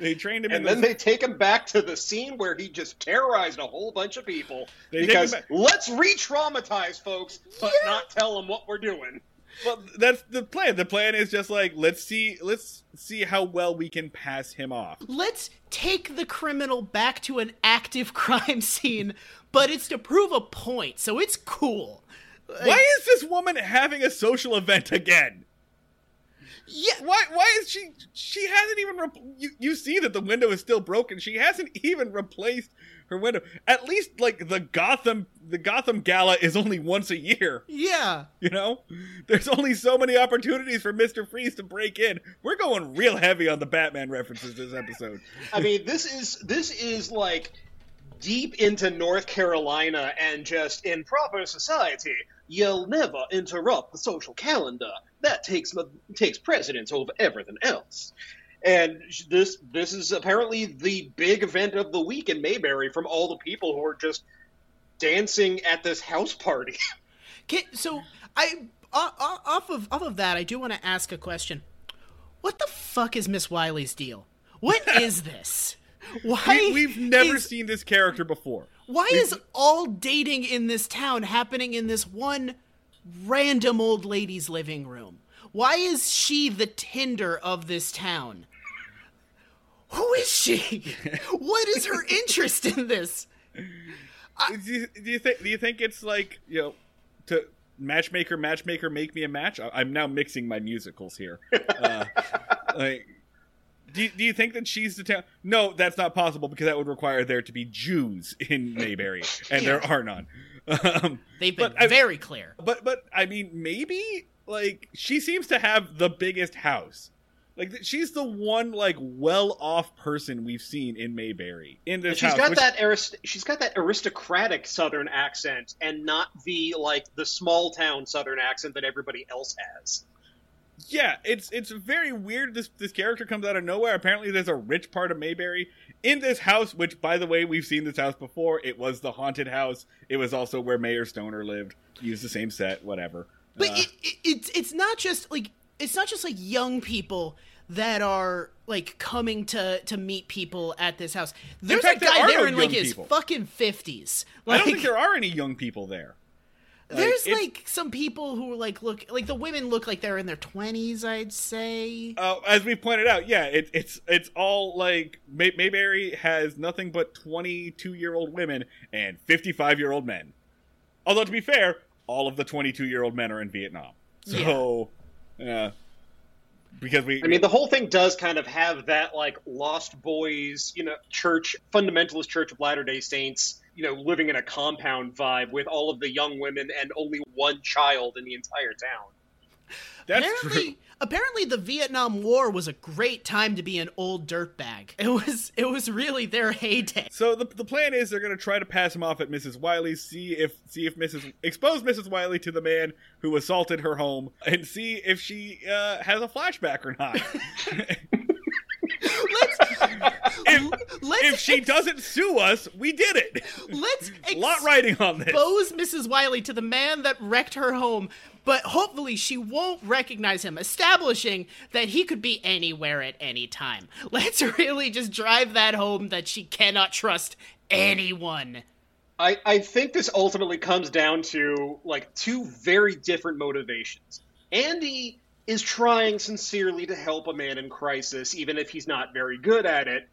Speaker 1: They trained him,
Speaker 3: and
Speaker 1: in
Speaker 3: then
Speaker 1: this-
Speaker 3: they take him back to the scene where he just terrorized a whole bunch of people.
Speaker 1: They
Speaker 3: because let's re-traumatize folks, but not tell them what we're doing.
Speaker 1: Well, that's the plan. The plan is just like let's see, let's see how well we can pass him off.
Speaker 2: Let's take the criminal back to an active crime scene, but it's to prove a point, so it's cool.
Speaker 1: Why is this woman having a social event again?
Speaker 2: Yeah,
Speaker 1: Why? Why is she? She hasn't even. Re- you you see that the window is still broken. She hasn't even replaced her window. At least like the Gotham, the Gotham Gala is only once a year.
Speaker 2: yeah.
Speaker 1: You know, there's only so many opportunities for Mister Freeze to break in. We're going real heavy on the Batman references this episode.
Speaker 3: I mean, this is this is like deep into North Carolina and just in proper society, you'll never interrupt the social calendar. That takes takes precedence over everything else. And this this is apparently the big event of the week in Mayberry from all the people who are just dancing at this house party.
Speaker 2: Can, so I o- o- off of off of that, I do want to ask a question. What the fuck is Miss Wiley's deal? What is this? Why
Speaker 1: We, we've never
Speaker 2: is,
Speaker 1: seen this character before.
Speaker 2: Why is all dating in this town happening in this one random old lady's living room? Why is she the Tinder of this town? Who is she? what is her interest in this?
Speaker 1: do, you, do you think? Do you think it's like you know, to matchmaker, matchmaker, make me a match? I, I'm now mixing my musicals here. Uh, like, do you, do you think that she's the town? No, that's not possible because that would require there to be Jews in Mayberry, and there are none. Um,
Speaker 2: They've been
Speaker 1: but I-
Speaker 2: very clear.
Speaker 1: but but I mean, maybe like she seems to have the biggest house. Like she's the one like well-off person we've seen in Mayberry in this
Speaker 3: she's
Speaker 1: house.
Speaker 3: got
Speaker 1: which-
Speaker 3: that arist- she's got that aristocratic southern accent and not the like the small town southern accent that everybody else has.
Speaker 1: Yeah, it's it's very weird. This this character comes out of nowhere. Apparently, there's a rich part of Mayberry in this house. Which, by the way, we've seen this house before. It was the haunted house. It was also where Mayor Stoner lived. Used the same set. Whatever.
Speaker 2: But
Speaker 1: Uh,
Speaker 2: it, it, it's it's not just like it's not just like young people that are like coming to to meet people at this house. There's
Speaker 1: fact,
Speaker 2: a guy
Speaker 1: are
Speaker 2: there
Speaker 1: no
Speaker 2: in like his
Speaker 1: people.
Speaker 2: fucking fifties.
Speaker 1: I don't think there are any young people there. Like,
Speaker 2: there's like some people who like look like the women look like they're in their twenties. I'd say.
Speaker 1: Uh, as we pointed out, yeah, it, it's it's all like May- Mayberry has nothing but 22 year old women and 55 year old men. Although to be fair, all of the 22 year old men are in Vietnam. So, yeah, because we.
Speaker 3: I mean, the whole thing does kind of have that like Lost Boys, you know, church fundamentalist Church of Latter Day Saints, you know, living in a compound vibe with all of the young women and only one child in the entire town.
Speaker 1: That's
Speaker 2: apparently,
Speaker 1: true.
Speaker 2: apparently, the Vietnam War was a great time to be an old dirtbag. It was it was really their heyday.
Speaker 1: So the, the plan is they're going to try to pass him off at Mrs. Wiley's, see if see if Mrs. expose Mrs. Wiley to the man who assaulted her home, and see if she uh, has a flashback or not. if,
Speaker 2: let's
Speaker 1: if she doesn't sue us, we did it.
Speaker 2: let's
Speaker 1: A lot writing on this.
Speaker 2: expose Mrs. Wiley to the man that wrecked her home, but hopefully she won't recognize him, establishing that he could be anywhere at any time. Let's really just drive that home that she cannot trust anyone.
Speaker 3: I, I think this ultimately comes down to like two very different motivations. Andy is trying sincerely to help a man in crisis, even if he's not very good at it.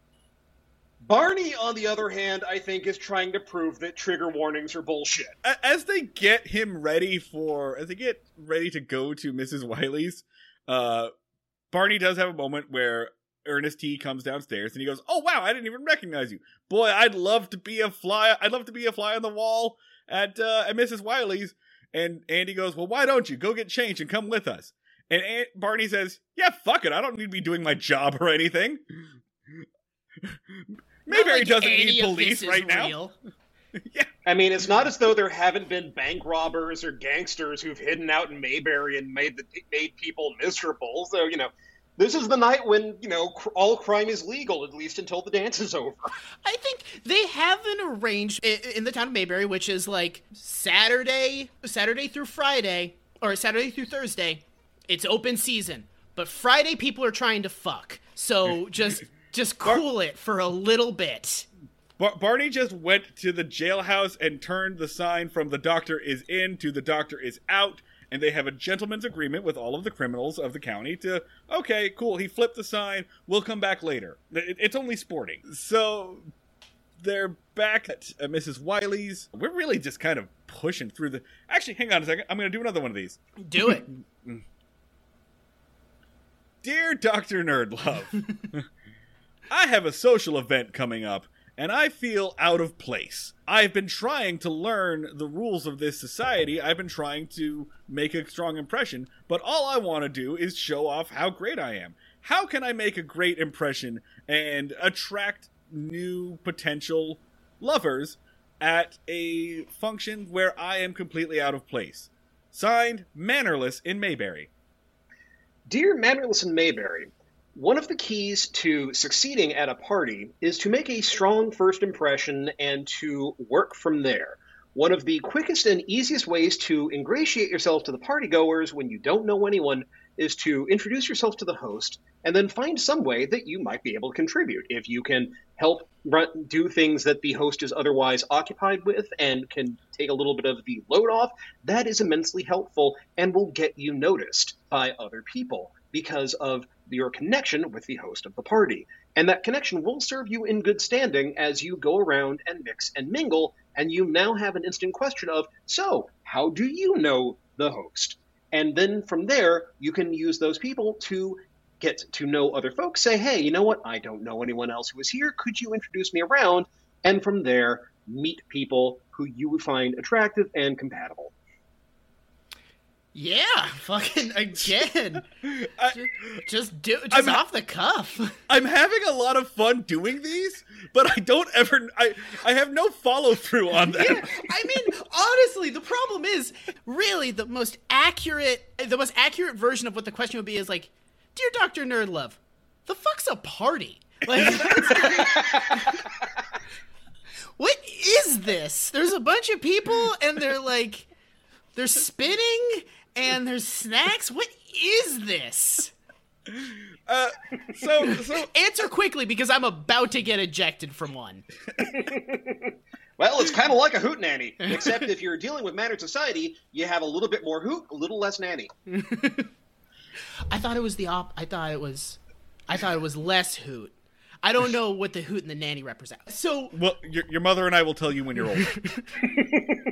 Speaker 3: Barney, on the other hand, I think is trying to prove that trigger warnings are bullshit.
Speaker 1: As they get him ready for, as they get ready to go to Mrs. Wiley's, uh, Barney does have a moment where Ernest T comes downstairs and he goes, "Oh wow, I didn't even recognize you, boy. I'd love to be a fly. I'd love to be a fly on the wall at uh, at Mrs. Wiley's." And Andy goes, "Well, why don't you go get changed and come with us?" And Aunt Barney says, "Yeah, fuck it. I don't need to be doing my job or anything." Mayberry
Speaker 2: like
Speaker 1: doesn't need police
Speaker 2: this is
Speaker 1: right now.
Speaker 2: real.
Speaker 3: I mean, it's not as though there haven't been bank robbers or gangsters who've hidden out in Mayberry and made the, made people miserable. So you know, this is the night when you know cr- all crime is legal, at least until the dance is over.
Speaker 2: I think they have an arranged in the town of Mayberry, which is like Saturday, Saturday through Friday, or Saturday through Thursday. It's open season, but Friday people are trying to fuck. So just just cool it for a little bit.
Speaker 1: Bar- Barney just went to the jailhouse and turned the sign from the doctor is in to the doctor is out, and they have a gentleman's agreement with all of the criminals of the county to, okay, cool, he flipped the sign, we'll come back later. It- it's only sporting. So they're back at uh, Mrs. Wiley's. We're really just kind of pushing through the. Actually, hang on a second. I'm going to do another one of these.
Speaker 2: Do it.
Speaker 1: Dear Dr. Nerdlove, I have a social event coming up, and I feel out of place. I've been trying to learn the rules of this society. I've been trying to make a strong impression, but all I want to do is show off how great I am. How can I make a great impression and attract new potential lovers at a function where I am completely out of place? Signed, Mannerless in Mayberry.
Speaker 3: Dear Mannerless and Mayberry, one of the keys to succeeding at a party is to make a strong first impression and to work from there. One of the quickest and easiest ways to ingratiate yourself to the partygoers when you don't know anyone is to introduce yourself to the host and then find some way that you might be able to contribute. If you can help run, do things that the host is otherwise occupied with and can take a little bit of the load off, that is immensely helpful and will get you noticed by other people because of your connection with the host of the party. And that connection will serve you in good standing as you go around and mix and mingle, and you now have an instant question of, so, how do you know the host? And then from there, you can use those people to get to know other folks. Say, hey, you know what? I don't know anyone else who is here. Could you introduce me around? And from there, meet people who you would find attractive and compatible.
Speaker 2: Yeah, fucking again.
Speaker 1: I,
Speaker 2: Ju- just do just
Speaker 1: I'm-
Speaker 2: off the cuff.
Speaker 1: I'm having a lot of fun doing these, but I don't ever. I I have no follow through on them.
Speaker 2: Yeah, I mean, honestly, the problem is really the most accurate, the most accurate version of what the question would be is like, "Dear Doctor Nerdlove, the fuck's a party?" Like, what is this? There's a bunch of people, and they're like, they're spinning, and there's snacks. What is this?
Speaker 1: Uh, so so
Speaker 2: Answer quickly because I'm about to get ejected from one.
Speaker 3: Well, it's kind of like a hoot nanny, except if you're dealing with mannered society, you have a little bit more hoot, a little less nanny.
Speaker 2: I thought it was the op. I thought it was. I thought it was less hoot. I don't know what the hoot and the nanny represent. So
Speaker 1: well, your your mother and I will tell you when you're older.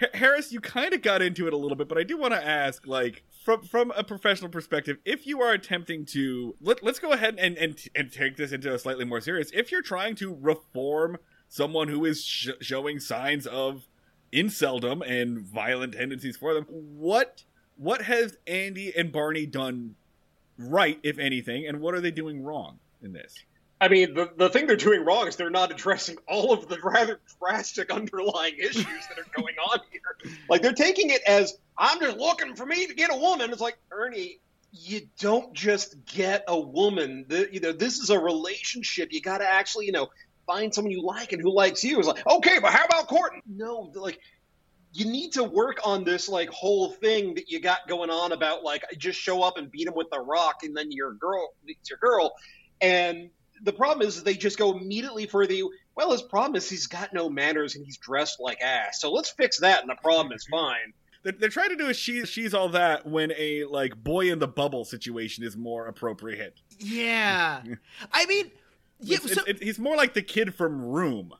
Speaker 1: Ha- Harris, you kind of got into it a little bit, but I do want to ask, like, from from a professional perspective, if you are attempting to let, let's go ahead and, and and take this into a slightly more serious. If you're trying to reform someone who is sh- showing signs of inceldom and violent tendencies for them, what what has Andy and Barney done right, if anything, and what are they doing wrong in this?
Speaker 3: I mean, the, the thing they're doing wrong is they're not addressing all of the rather drastic underlying issues that are going on here. Like, they're taking it as, I'm just looking for me to get a woman. It's like, Ernie, you don't just get a woman. The, you know, this is a relationship. You got to actually, you know, find someone you like and who likes you. It's like, okay, but how about courting? No, like you need to work on this like whole thing that you got going on about like just show up and beat him with the rock and then your girl it's your girl and the problem is they just go immediately for the well his problem is he's got no manners and he's dressed like ass. So let's fix that and the problem is mm-hmm. fine.
Speaker 1: They're, they're trying to do a she, she's all that when a like boy in the bubble situation is more appropriate.
Speaker 2: Yeah. I mean yeah,
Speaker 1: It's-
Speaker 2: so
Speaker 1: it's- he's more like the kid from room.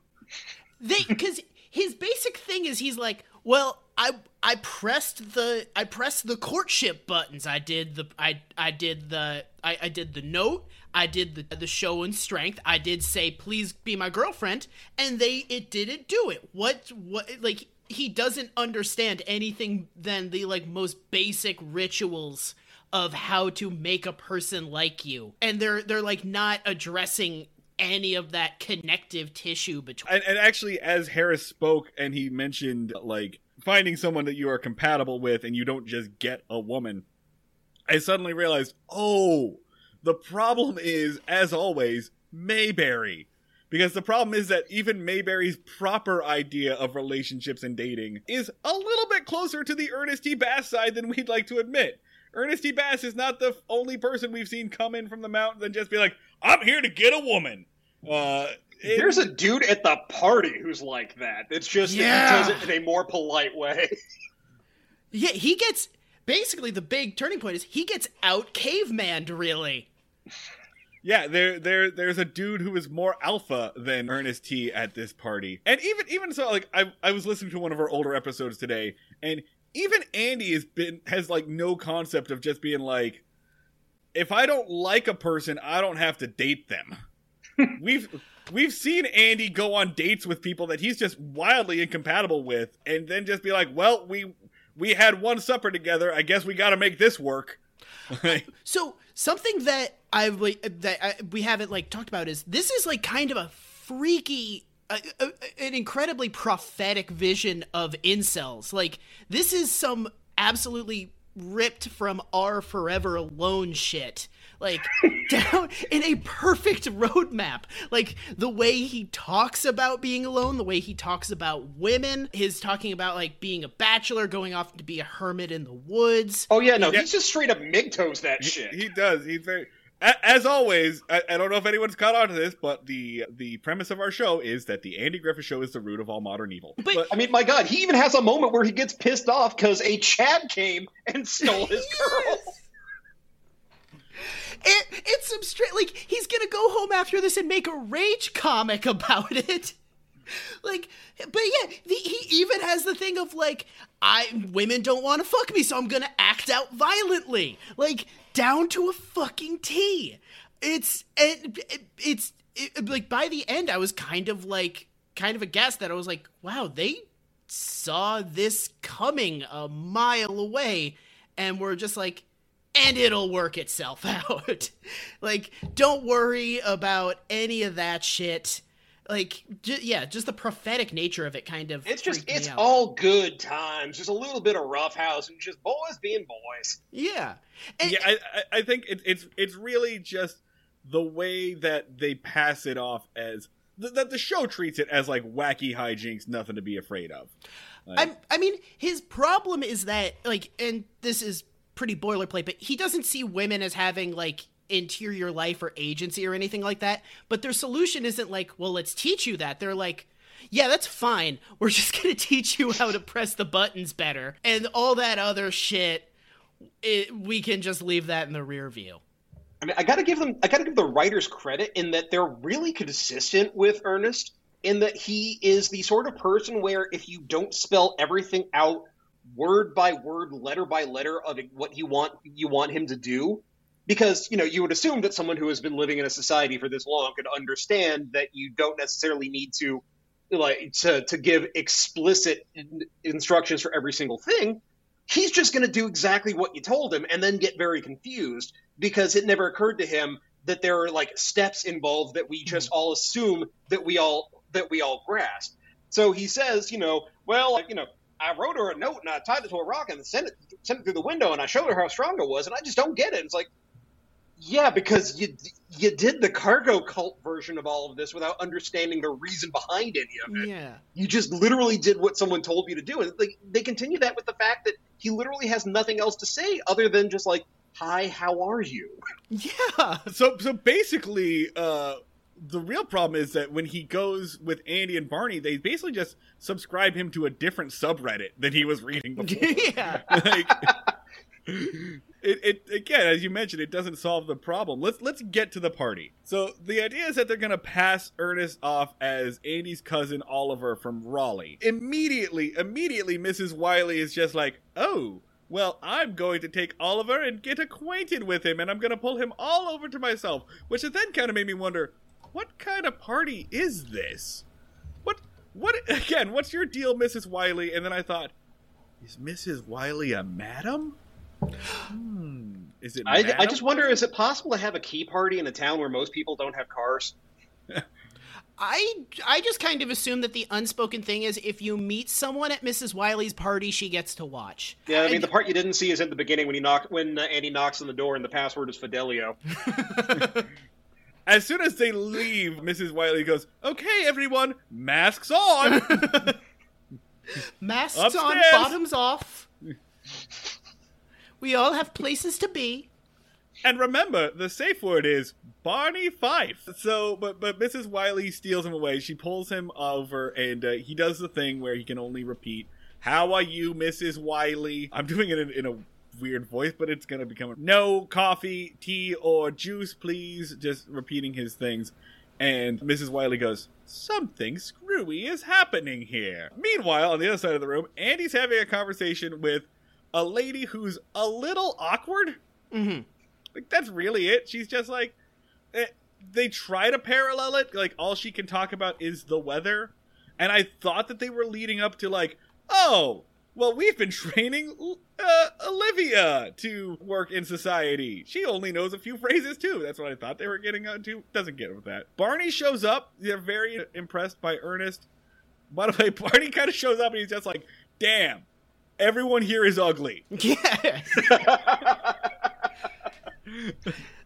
Speaker 2: They because his basic thing is he's like well i i pressed the i pressed the courtship buttons. I did the i i did the i, I did the note i did the the show and strength. I did say please be my girlfriend and they it didn't do it. What what like he doesn't understand anything than the like most basic rituals of how to make a person like you. And they're they're like not addressing any of that connective tissue between
Speaker 1: and, and actually as harris spoke and he mentioned like finding someone that you are compatible with and you don't just get a woman i suddenly realized oh the problem is as always mayberry. Because the problem is that even mayberry's proper idea of relationships and dating is a little bit closer to the ernest t bass side than we'd like to admit. Ernest t bass is not the only person we've seen come in from the mountains and just be like i'm here to get a woman. Uh it-
Speaker 3: there's a dude at the party who's like that. It's just
Speaker 2: Yeah.
Speaker 3: that he does it in a more polite way.
Speaker 2: Yeah, he gets basically the big turning point is he gets out cavemaned really.
Speaker 1: Yeah, there, there, there's a dude who is more alpha than Ernest T at this party, and even, even so, like I, I was listening to one of our older episodes today, and even Andy has been has like no concept of just being like, if I don't like a person, I don't have to date them. we've we've seen Andy go on dates with people that he's just wildly incompatible with, and then just be like, well, we we had one supper together. I guess we got to make this work.
Speaker 2: So something that I've like, that I, we haven't like talked about is this is like kind of a freaky. Uh, uh, an incredibly prophetic vision of incels. Like this is some absolutely ripped from our forever alone shit. Like down in a perfect roadmap. Like the way he talks about being alone, the way he talks about women, his talking about like being a bachelor, going off to be a hermit in the woods.
Speaker 3: oh yeah no
Speaker 1: Yeah.
Speaker 3: he's just straight up migtos that
Speaker 1: He-
Speaker 3: shit
Speaker 1: He, does. He's very. A- As always, I, I don't know if anyone's caught on to this, but the the premise of our show is that the Andy Griffith Show is the root of all modern evil.
Speaker 2: But-
Speaker 3: I mean, my God, he even has a moment where he gets pissed off because a Chad came and stole his girl.
Speaker 2: It, it's some straight like he's gonna go home after this and make a rage comic about it. Like, but yeah, the, he even has the thing of like, I women don't want to fuck me, so I'm gonna act out violently, like down to a fucking T. It's and it, it's it, like by the end, I was kind of like, kind of a guess that I was like, wow, they saw this coming a mile away, and were just like, and it'll work itself out. like, don't worry about any of that shit. Like, j- yeah, just the prophetic nature of it kind of.
Speaker 3: It's just, it's
Speaker 2: out.
Speaker 3: all good times. Just a little bit of roughhouse and just boys being boys.
Speaker 2: Yeah. And,
Speaker 1: Yeah, I, I, I think it, it's it's really just the way that they pass it off as that the show treats it as like wacky hijinks, nothing to be afraid of.
Speaker 2: I'm, I mean, his problem is that, like, and this is pretty boilerplate, but he doesn't see women as having, like, interior life or agency or anything like that. But their solution isn't like, well, let's teach you that. They're like, yeah, that's fine. We're just going to teach you how to press the buttons better. And all that other shit, it, we can just leave that in the rear view.
Speaker 3: I mean, I gotta give them, I gotta give the writers credit in that they're really consistent with Ernest in that he is the sort of person where if you don't spell everything out word by word, letter by letter of what you want you want him to do, because you know you would assume that someone who has been living in a society for this long could understand that you don't necessarily need to like to to give explicit in- instructions for every single thing. He's just going to do exactly what you told him and then get very confused because it never occurred to him that there are like steps involved that we just mm-hmm. all assume that we all that we all grasp. So he says you know well like, you know I wrote her a note and I tied it to a rock and sent it sent it through the window and I showed her how strong it was and I just don't get it. It's like, yeah, because you you did the cargo cult version of all of this without understanding the reason behind any of it.
Speaker 2: Yeah.
Speaker 3: You just literally did what someone told you to do, and like they continue that with the fact that he literally has nothing else to say other than just like, "Hi, how are you?"
Speaker 2: Yeah.
Speaker 1: So so basically, uh, the real problem is that when he goes with Andy and Barney, they basically just subscribe him to a different subreddit than he was reading before.
Speaker 2: yeah.
Speaker 1: like, it, it again, as you mentioned, it doesn't solve the problem. Let's let's get to the party. So the idea is that they're gonna pass Ernest off as Andy's cousin Oliver from Raleigh. Immediately, immediately, Mrs. Wiley is just like, oh. Well, I'm going to take Oliver and get acquainted with him, and I'm going to pull him all over to myself. Which then kind of made me wonder, what kind of party is this? What, what, again, what's your deal, Mrs. Wiley? And then I thought, is Mrs. Wiley a madam? Hmm. Is it?
Speaker 3: I, I just wonder: is it possible to have a key party in a town where most people don't have cars?
Speaker 2: I I just kind of assume that the unspoken thing is if you meet someone at Mrs. Wiley's party, she gets to watch.
Speaker 3: Yeah, I mean, the part you didn't see is at the beginning when he knocked when uh, Andy knocks on the door and the password is Fidelio.
Speaker 1: As soon as they leave, Mrs. Wiley goes, "Okay, everyone, masks on."
Speaker 2: Masks on, bottoms off. We all have places to be.
Speaker 1: And remember, the safe word is Barney Fife. So, but but Mrs. Wiley steals him away. She pulls him over, and uh, he does the thing where he can only repeat, "How are you, Mrs. Wiley?" I'm doing it in, in a weird voice, but it's gonna become no coffee, tea, or juice, please. Just repeating his things. And Mrs. Wiley goes, Something screwy is happening here. Meanwhile, on the other side of the room, Andy's having a conversation with a lady who's a little awkward.
Speaker 2: Mm-hmm.
Speaker 1: Like that's really it. She's just like eh, they try to parallel it. Like all she can talk about is the weather, and I thought that they were leading up to like, oh, well, we've been training uh, Olivia to work in society. She only knows a few phrases too. That's what I thought they were getting onto. Doesn't get with that. Barney shows up. They're very impressed by Ernest. By the way, Barney kind of shows up and he's just like, "Damn, everyone here is ugly."
Speaker 2: Yeah.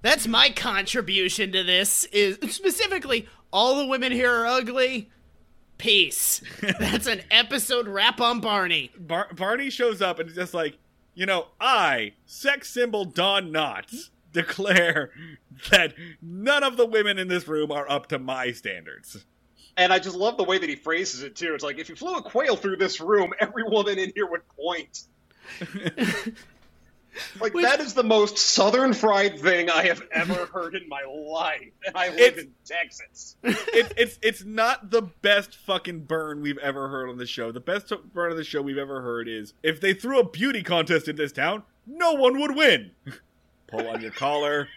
Speaker 2: That's my contribution to this is specifically all the women here are ugly. Peace. That's an episode wrap on Barney.
Speaker 1: Bar- Barney shows up and is just like, you know, I, sex symbol Don Knotts, declare that none of the women in this room are up to my standards.
Speaker 3: And I just love the way that he phrases it too. It's like if you flew a quail through this room, every woman in here would point. like
Speaker 2: Which-
Speaker 3: that is the most southern fried thing I have ever heard in my life, and I live
Speaker 1: It's-
Speaker 3: in Texas.
Speaker 1: It's it's it's not the best fucking burn we've ever heard on the show. The best burn of the show we've ever heard is if they threw a beauty contest in this town, no one would win. Pull on your collar.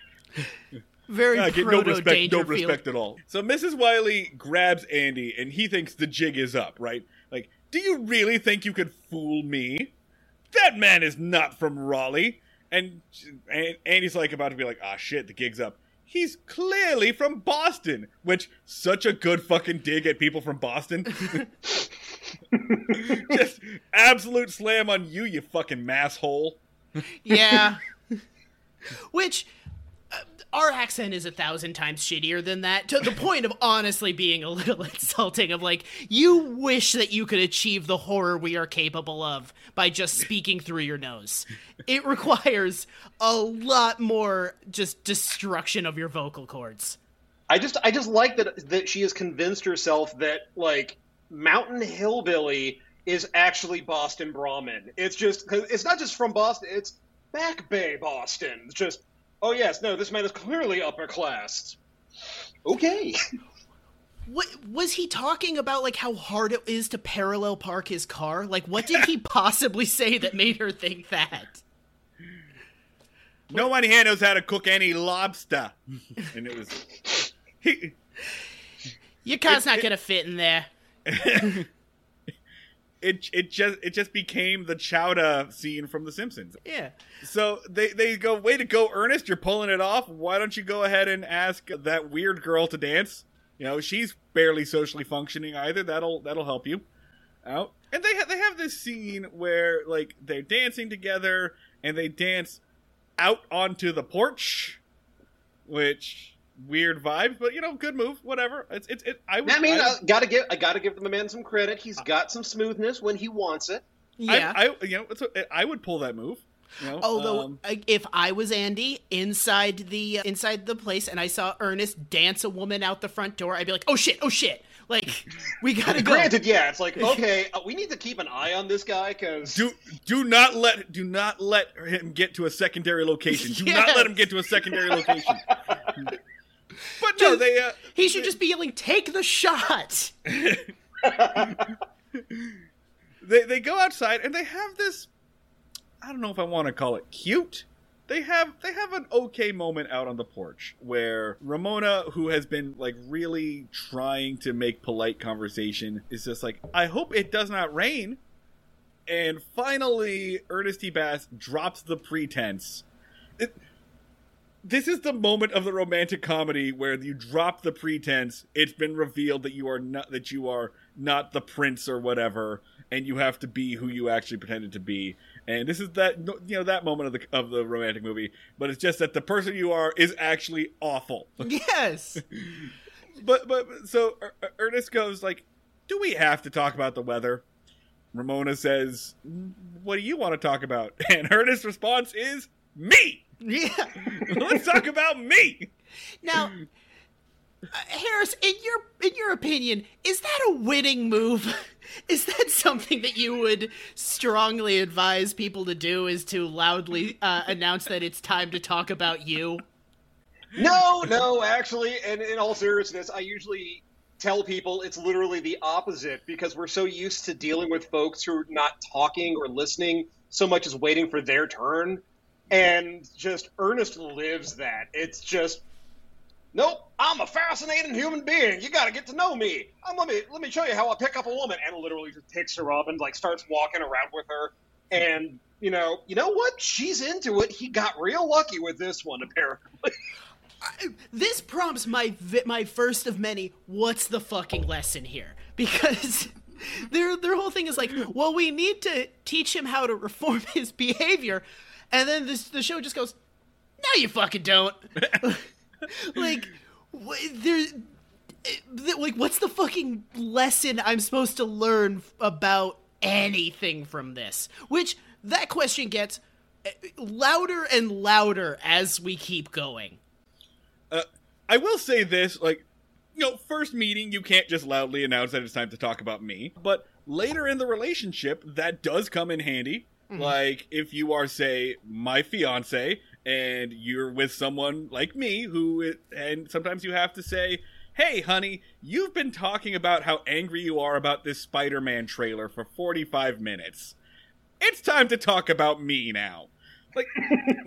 Speaker 2: Very
Speaker 1: I get no respect, no respect at all. So Mrs. Wiley grabs Andy, and he thinks the jig is up. Right? Like, do you really think you could fool me? That man is not from Raleigh. And, and Andy's like about to be like, ah, shit, the gig's up. He's clearly from Boston, which such a good fucking dig at people from Boston. Just absolute slam on you, you fucking masshole.
Speaker 2: Yeah. Which uh, our accent is a thousand times shittier than that to the point of honestly being a little insulting of like you wish that you could achieve the horror we are capable of by just speaking through your nose it requires a lot more just destruction of your vocal cords
Speaker 3: I just I just like that that she has convinced herself that like Mountain Hillbilly is actually Boston Brahmin. It's just 'cause it's not just from Boston. It's Back Bay Boston. It's just oh yes, no, this man is clearly upper class. Okay.
Speaker 2: what was he talking about like how hard it is to parallel park his car like what did he possibly say that made her think that
Speaker 1: No one here knows how to cook any lobster. And it was.
Speaker 2: Your car's
Speaker 1: It-
Speaker 2: not
Speaker 1: it-
Speaker 2: gonna fit in there
Speaker 1: it it just it just became the chowder scene from The Simpsons.
Speaker 2: yeah
Speaker 1: So they they go, way to go, Ernest! You're pulling it off. Why don't you go ahead and ask that weird girl to dance? You know, she's barely socially functioning either. That'll that'll help you out. and they ha- they have this scene where like they're dancing together and they dance out onto the porch, which weird vibes, but you know, good move. Whatever. It's it's it. I, would,
Speaker 3: I mean,
Speaker 1: I,
Speaker 3: I gotta give I gotta give the man some credit. He's got some smoothness when he wants it.
Speaker 2: Yeah.
Speaker 1: I, I you know it's a, I would pull that move. You know,
Speaker 2: Although,
Speaker 1: um,
Speaker 2: if I was Andy inside the uh, inside the place and I saw Ernest dance a woman out the front door, I'd be like, "Oh shit! Oh shit! Like, we gotta go."
Speaker 3: Granted, yeah, it's like okay, uh, we need to keep an eye on this guy because
Speaker 1: do do not let do not let him get to a secondary location. Do not let him get to a secondary location. but no, they uh,
Speaker 2: He should just be yelling, "Take the shot!"
Speaker 1: they they go outside and they have this I don't know if I want to call it cute. They have they have an okay moment out on the porch where Ramona, who has been like really trying to make polite conversation, is just like, I hope it does not rain. And finally, Ernest T. Bass drops the pretense. It, this is the moment of the romantic comedy where you drop the pretense. It's been revealed that you are not that you are not the prince or whatever, and you have to be who you actually pretended to be. And this is that you know that moment of the of the romantic movie, but it's just that the person you are is actually awful.
Speaker 2: yes.
Speaker 1: But but so Er- Er- Ernest goes like, "Do we have to talk about the weather?" Ramona says, "What do you want to talk about?" And Ernest's response is, "Me.
Speaker 2: Yeah.
Speaker 1: Let's talk about me."
Speaker 2: Now, uh, Harris, in your in your opinion, is that a winning move? Is that something that you would strongly advise people to do? Is to loudly uh, announce that it's time to talk about you?
Speaker 3: no, no, actually, and in all seriousness, I usually tell people it's literally the opposite because we're so used to dealing with folks who are not talking or listening so much as waiting for their turn, and just Ernest lives that. It's just. Nope, I'm a fascinating human being. You got to get to know me. Um, let me let me show you how I pick up a woman, and literally just picks her up and like starts walking around with her. And you know, you know what? She's into it. He got real lucky with this one, apparently.
Speaker 2: This prompts my my first of many. What's the fucking lesson here? Because their their whole thing is like, well, we need to teach him how to reform his behavior, and then this the show just goes, no, you fucking don't. like, wh- there. Like, what's the fucking lesson I'm supposed to learn f- about anything from this? Which that question gets eh, louder and louder as we keep going.
Speaker 1: Uh, I will say this, like, you know, first meeting, you can't just loudly announce that it's time to talk about me. But later in the relationship, that does come in handy. Like, if you are, say, my fiance, and you're with someone like me, who, and sometimes you have to say, Hey, honey, you've been talking about how angry you are about this Spider Man trailer for 45 minutes. It's time to talk about me now. Like,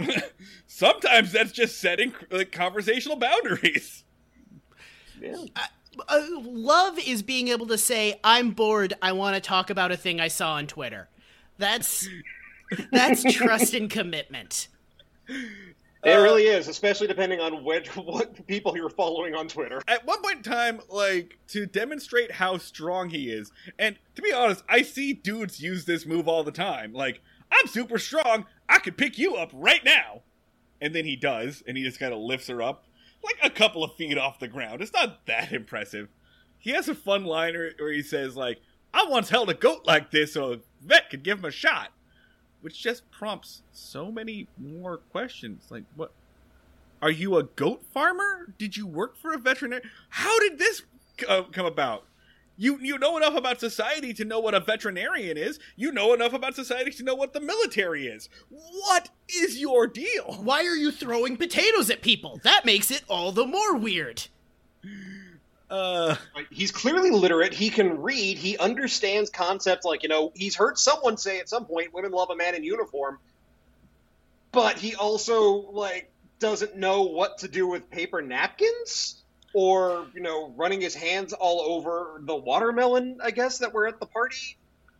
Speaker 1: sometimes that's just setting like conversational boundaries.
Speaker 2: uh, love is being able to say i'm bored i want to talk about a thing i saw on twitter that's that's trust and commitment
Speaker 3: It uh, really is, especially depending on which what people you're following on Twitter.
Speaker 1: At one point in time, like to demonstrate how strong he is, and to be honest, I see dudes use this move all the time. Like, I'm super strong, I could pick you up right now. And then he does, and he just kind of lifts her up like a couple of feet off the ground. It's not that impressive. He has a fun line where where he says, like, I once held a goat like this so a vet could give him a shot. Which just prompts so many more questions. Like, what? Are you a goat farmer? Did you work for a veterinarian? How did this uh, come about? You you know enough about society to know what a veterinarian is. You know enough about society to know what the military is. What is your deal?
Speaker 2: why are you throwing potatoes at people that makes it all the more weird
Speaker 1: Uh,
Speaker 3: He's clearly literate. He can read. He understands concepts like, you know, he's heard someone say at some point, women love a man in uniform. But he also, like, doesn't know what to do with paper napkins or, you know, running his hands all over the watermelon, I guess, that were at the party.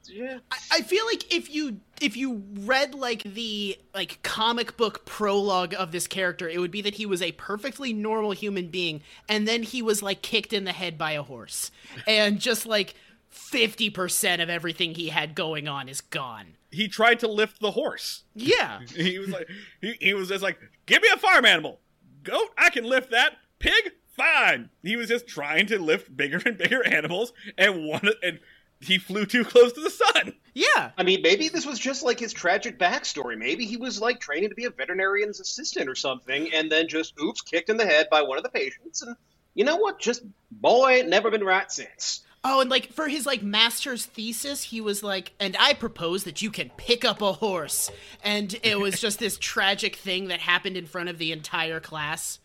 Speaker 3: Yeah.
Speaker 2: I, I feel like if you if you read like the like comic book prologue of this character it would be that he was a perfectly normal human being and then he was like kicked in the head by a horse and just like 50% of everything he had going on is gone.
Speaker 1: He tried to lift the horse.
Speaker 2: Yeah.
Speaker 1: He was like, he, he was just like, give me a farm animal. Goat, I can lift that. Pig, fine. He was just trying to lift bigger and bigger animals, and one and he flew too close to the sun.
Speaker 2: Yeah.
Speaker 3: I mean, maybe this was just like his tragic backstory. Maybe he was like training to be a veterinarian's assistant or something, and then just oops, kicked in the head by one of the patients, and you know what? Just boy, never been right since.
Speaker 2: Oh, and like for his like master's thesis, he was like, and I propose that you can pick up a horse. And it was just this tragic thing that happened in front of the entire class.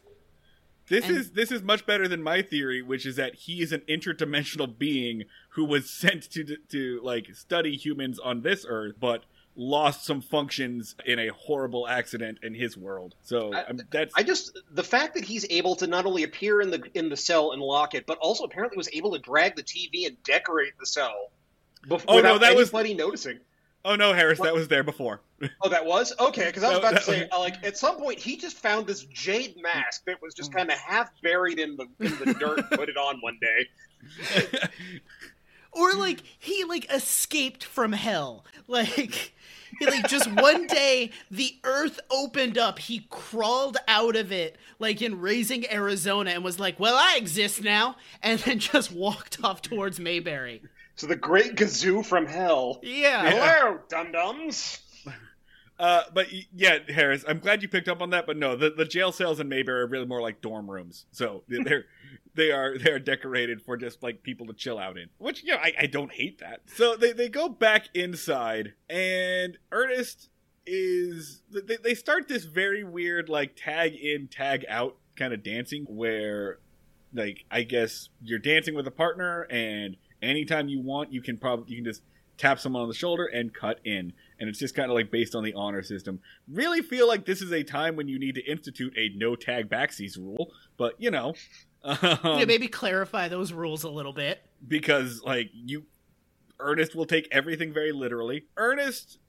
Speaker 1: This
Speaker 2: And-
Speaker 1: is this is much better than my theory, which is that he is an interdimensional being who was sent to to like study humans on this earth, but lost some functions in a horrible accident in his world. So
Speaker 3: I-
Speaker 1: um, that's
Speaker 3: I just the fact that he's able to not only appear in the in the cell and lock it, but also apparently was able to drag the TV and decorate the cell. Bef-
Speaker 1: Oh, no, that was-
Speaker 3: anybody noticing.
Speaker 1: oh no, Harris,
Speaker 3: What?
Speaker 1: that was there before.
Speaker 3: Oh, that was okay. Because I was
Speaker 1: No,
Speaker 3: about to say,
Speaker 1: was-
Speaker 3: uh, like, at some point, he just found this jade mask that was
Speaker 1: Mm.
Speaker 3: just kind of half buried in the in the dirt. and Put it on one day.
Speaker 2: Or like he like escaped from hell. Like he, like just one day the earth opened up. He crawled out of it like in Raising Arizona and was like, "Well, I exist now." And then just walked off towards Mayberry.
Speaker 3: So the Great Gazoo from Hell.
Speaker 2: Yeah.
Speaker 3: Hello, dum dums.
Speaker 1: Uh, but yeah, Harris, I'm glad you picked up on that. But no, the, the jail cells in Mayberry are really more like dorm rooms. So they're they are they are decorated for just like people to chill out in. Which you know, I, I don't hate that. So they they go back inside, and Ernest is they, they start this very weird like tag in tag out kind of dancing where like I guess you're dancing with a partner and anytime you want you can probably you can just tap someone on the shoulder and cut in and it's just kind of like based on the honor system really feel like this is a time when you need to institute a no tag backsies rule but you know um,
Speaker 2: yeah, maybe clarify those rules a little bit.
Speaker 1: because like you ernest will take everything very literally. Ernest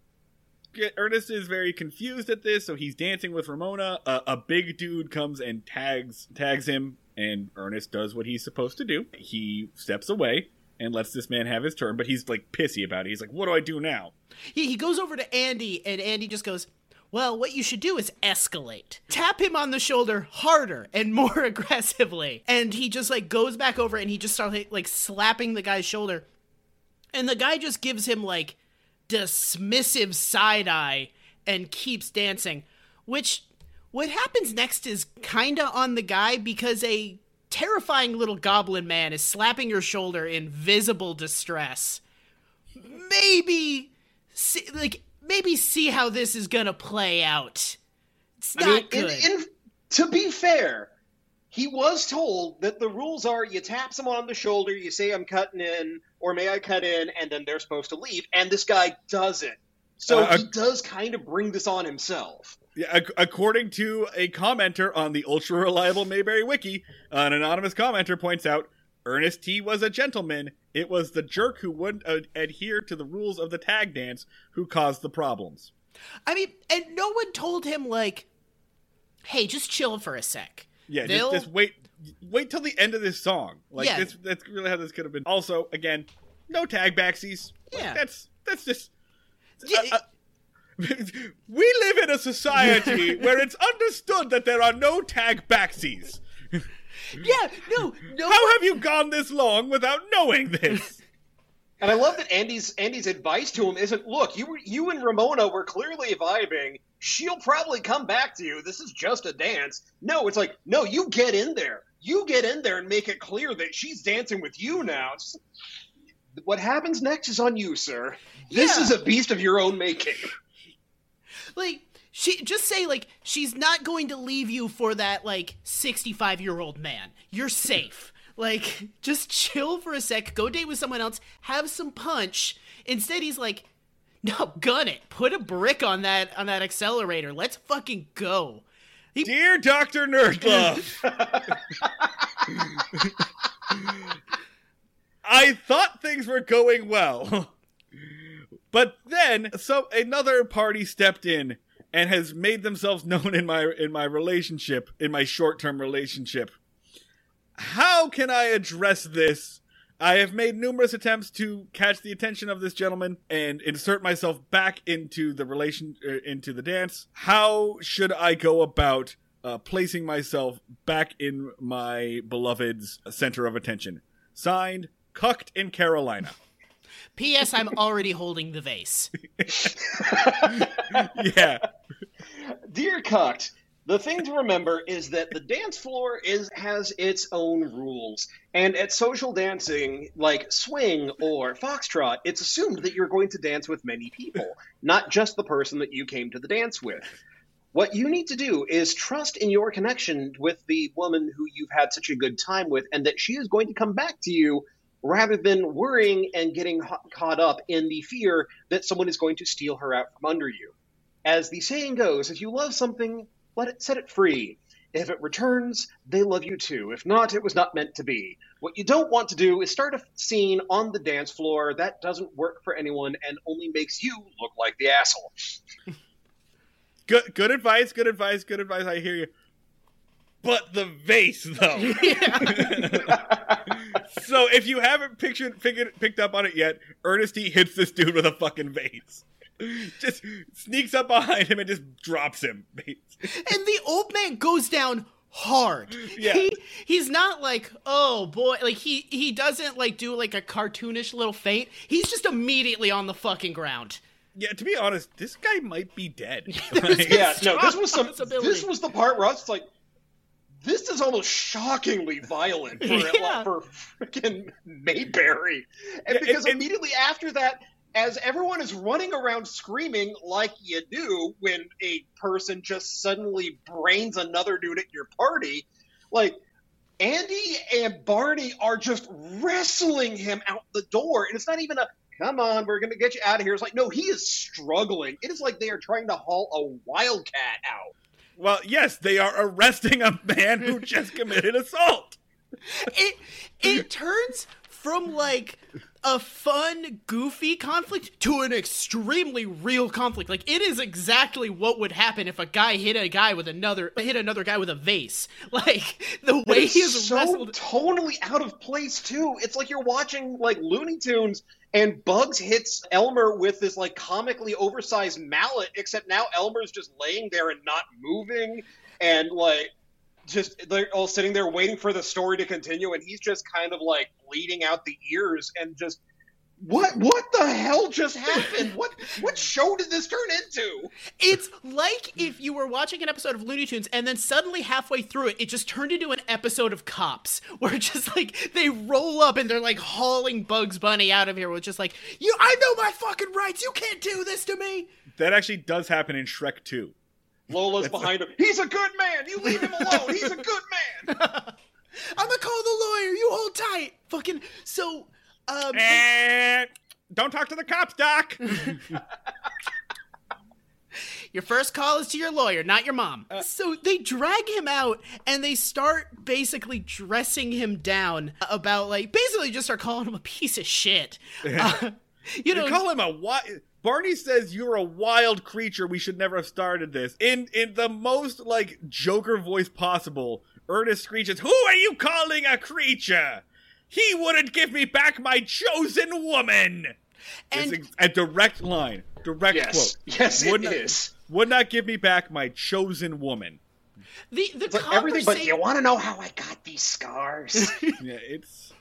Speaker 1: get- ernest is very confused at this so he's dancing with ramona. A, a big dude comes and tags tags him and ernest does what he's supposed to do. He steps away and lets this man have his turn but he's like pissy about it. He's like what do i do now?
Speaker 2: He, he goes over to Andy, and Andy just goes, Well, what you should do is escalate. Tap him on the shoulder harder and more aggressively. And he just like goes back over and he just starts like, like slapping the guy's shoulder. And the guy just gives him like dismissive side eye and keeps dancing. Which, what happens next is kinda on the guy because a terrifying little goblin man is slapping your shoulder in visible distress maybe like maybe see how this is gonna play out. It's not
Speaker 3: I mean,
Speaker 2: good.
Speaker 3: in, to be fair, he was told that the rules are you tap someone on the shoulder, you say I'm cutting in, or may I cut in, and then they're supposed to leave, and this guy doesn't. So
Speaker 1: Uh,
Speaker 3: he does kind of bring this on himself.
Speaker 1: Yeah, ac- according to a commenter on the ultra reliable Mayberry wiki, an anonymous commenter points out Ernest T was a gentleman. It was the jerk who wouldn't uh, adhere to the rules of the tag dance who caused the problems.
Speaker 2: I mean, and no one told him like, "Hey, just chill for a sec."
Speaker 1: Yeah,
Speaker 2: They'll-
Speaker 1: just, just wait, wait till the end of this song. Like
Speaker 2: Yeah.
Speaker 1: this, that's really how this could have been. Also, again, no tag backsies. Like,
Speaker 2: Yeah.
Speaker 1: that's that's just.
Speaker 2: Yeah,
Speaker 1: uh, uh, we live in a society where it's understood that there are no tag backsies.
Speaker 2: yeah, no, no.
Speaker 1: How have you gone this long without knowing this?
Speaker 3: And I love that Andy's Andy's advice to him isn't, look, you were, you and Ramona were clearly vibing. She'll probably come back to you. This is just a dance. No, it's like, no, you get in there. You get in there and make it clear that she's dancing with you now. It's- what happens next is on you, sir. This
Speaker 2: Yeah.
Speaker 3: is a beast of your own making.
Speaker 2: like she just say like she's not going to leave you for that like 65 year old man. You're safe. Like just chill for a sec. Go date with someone else. Have some punch. Instead he's like no gun it. Put a brick on that on that accelerator. Let's fucking go.
Speaker 1: Dear Dr. Nerdlove, I thought things were going well. But then so another party stepped in and has made themselves known in my in my relationship, in my short-term relationship. How can I address this I have made numerous attempts to catch the attention of this gentleman and insert myself back into the relation uh, into the dance. How should I go about uh, placing myself back in my beloved's center of attention? Signed, Cucked in Carolina.
Speaker 2: P.S. I'm already holding the vase.
Speaker 1: yeah.
Speaker 3: Dear Cucked, the thing to remember is that the dance floor is has its own rules. And at social dancing, like swing or foxtrot, it's assumed that you're going to dance with many people, not just the person that you came to the dance with. What you need to do is trust in your connection with the woman who you've had such a good time with, and that she is going to come back to you rather than worrying and getting caught up in the fear that someone is going to steal her out from under you. As the saying goes, if you love something, let it set it free. If it returns, they love you too. If not, it was not meant to be. What you don't want to do is start a scene on the dance floor that doesn't work for anyone and only makes you look like the asshole.
Speaker 1: good good advice, good advice, good advice. I hear you. But the vase though. so if you haven't pictured figured picked up on it yet, Ernest T. hits this dude with a fucking vase. just sneaks up behind him and just drops him.
Speaker 2: and the old man goes down hard.
Speaker 1: Yeah.
Speaker 2: He, he's not like, oh boy, like he he doesn't like do like a cartoonish little faint. He's just immediately on the fucking ground.
Speaker 1: Yeah, to be honest, this guy might be dead.
Speaker 3: like, yeah, no, this was some. This was the part where I was like, this is almost shockingly violent for yeah. for freaking Mayberry, and yeah, because and, immediately after that, as everyone is running around screaming like you do when a person just suddenly brains another dude at your party, like Andy and Barney are just wrestling him out the door. And it's not even a come on, we're going to get you out of here. It's like, no, he is struggling. It is like they are trying to haul a wildcat out.
Speaker 1: Well, yes, they are arresting a man who just committed assault.
Speaker 2: It it turns from like a fun, goofy conflict to an extremely real conflict. Like it is exactly what would happen if a guy hit a guy with another hit another guy with a vase. Like the way he is
Speaker 3: so
Speaker 2: wrestled
Speaker 3: totally out of place too. It's like you're watching like Looney Tunes and Bugs hits Elmer with this like comically oversized mallet, except now Elmer's just laying there and not moving and like just they're all sitting there waiting for the story to continue, and he's just kind of like bleeding out the ears and just what what the hell just happened? What what show did this turn into?
Speaker 2: It's like if you were watching an episode of Looney Tunes and then suddenly halfway through it, it just turned into an episode of Cops, where just like they roll up and they're like hauling Bugs Bunny out of here, with just like you, I know my fucking rights. You can't do this to me.
Speaker 1: That actually does happen in Shrek 2.
Speaker 3: Lola's behind him. He's a good man. You leave him alone. He's a good man.
Speaker 2: I'm gonna call the lawyer. You hold tight. Fucking so. Um,
Speaker 1: eh, don't talk to the cops, Doc.
Speaker 2: your first call is to your lawyer, not your mom. Uh, so they drag him out and they start basically dressing him down about like basically just start calling him a piece of shit. Uh,
Speaker 1: you know, you call him a what? Barney says you're a wild creature. We should never have started this. In in the most like Joker voice possible, Ernest screeches, "Who are you calling a creature? He wouldn't give me back my chosen woman." And it's a, a direct line, direct
Speaker 3: yes.
Speaker 1: quote.
Speaker 3: Yes,
Speaker 1: would
Speaker 3: it
Speaker 1: not,
Speaker 3: is.
Speaker 1: Would not give me back my chosen woman.
Speaker 2: The the
Speaker 3: conversa- everything, but you want to know how I got these scars?
Speaker 1: yeah, it's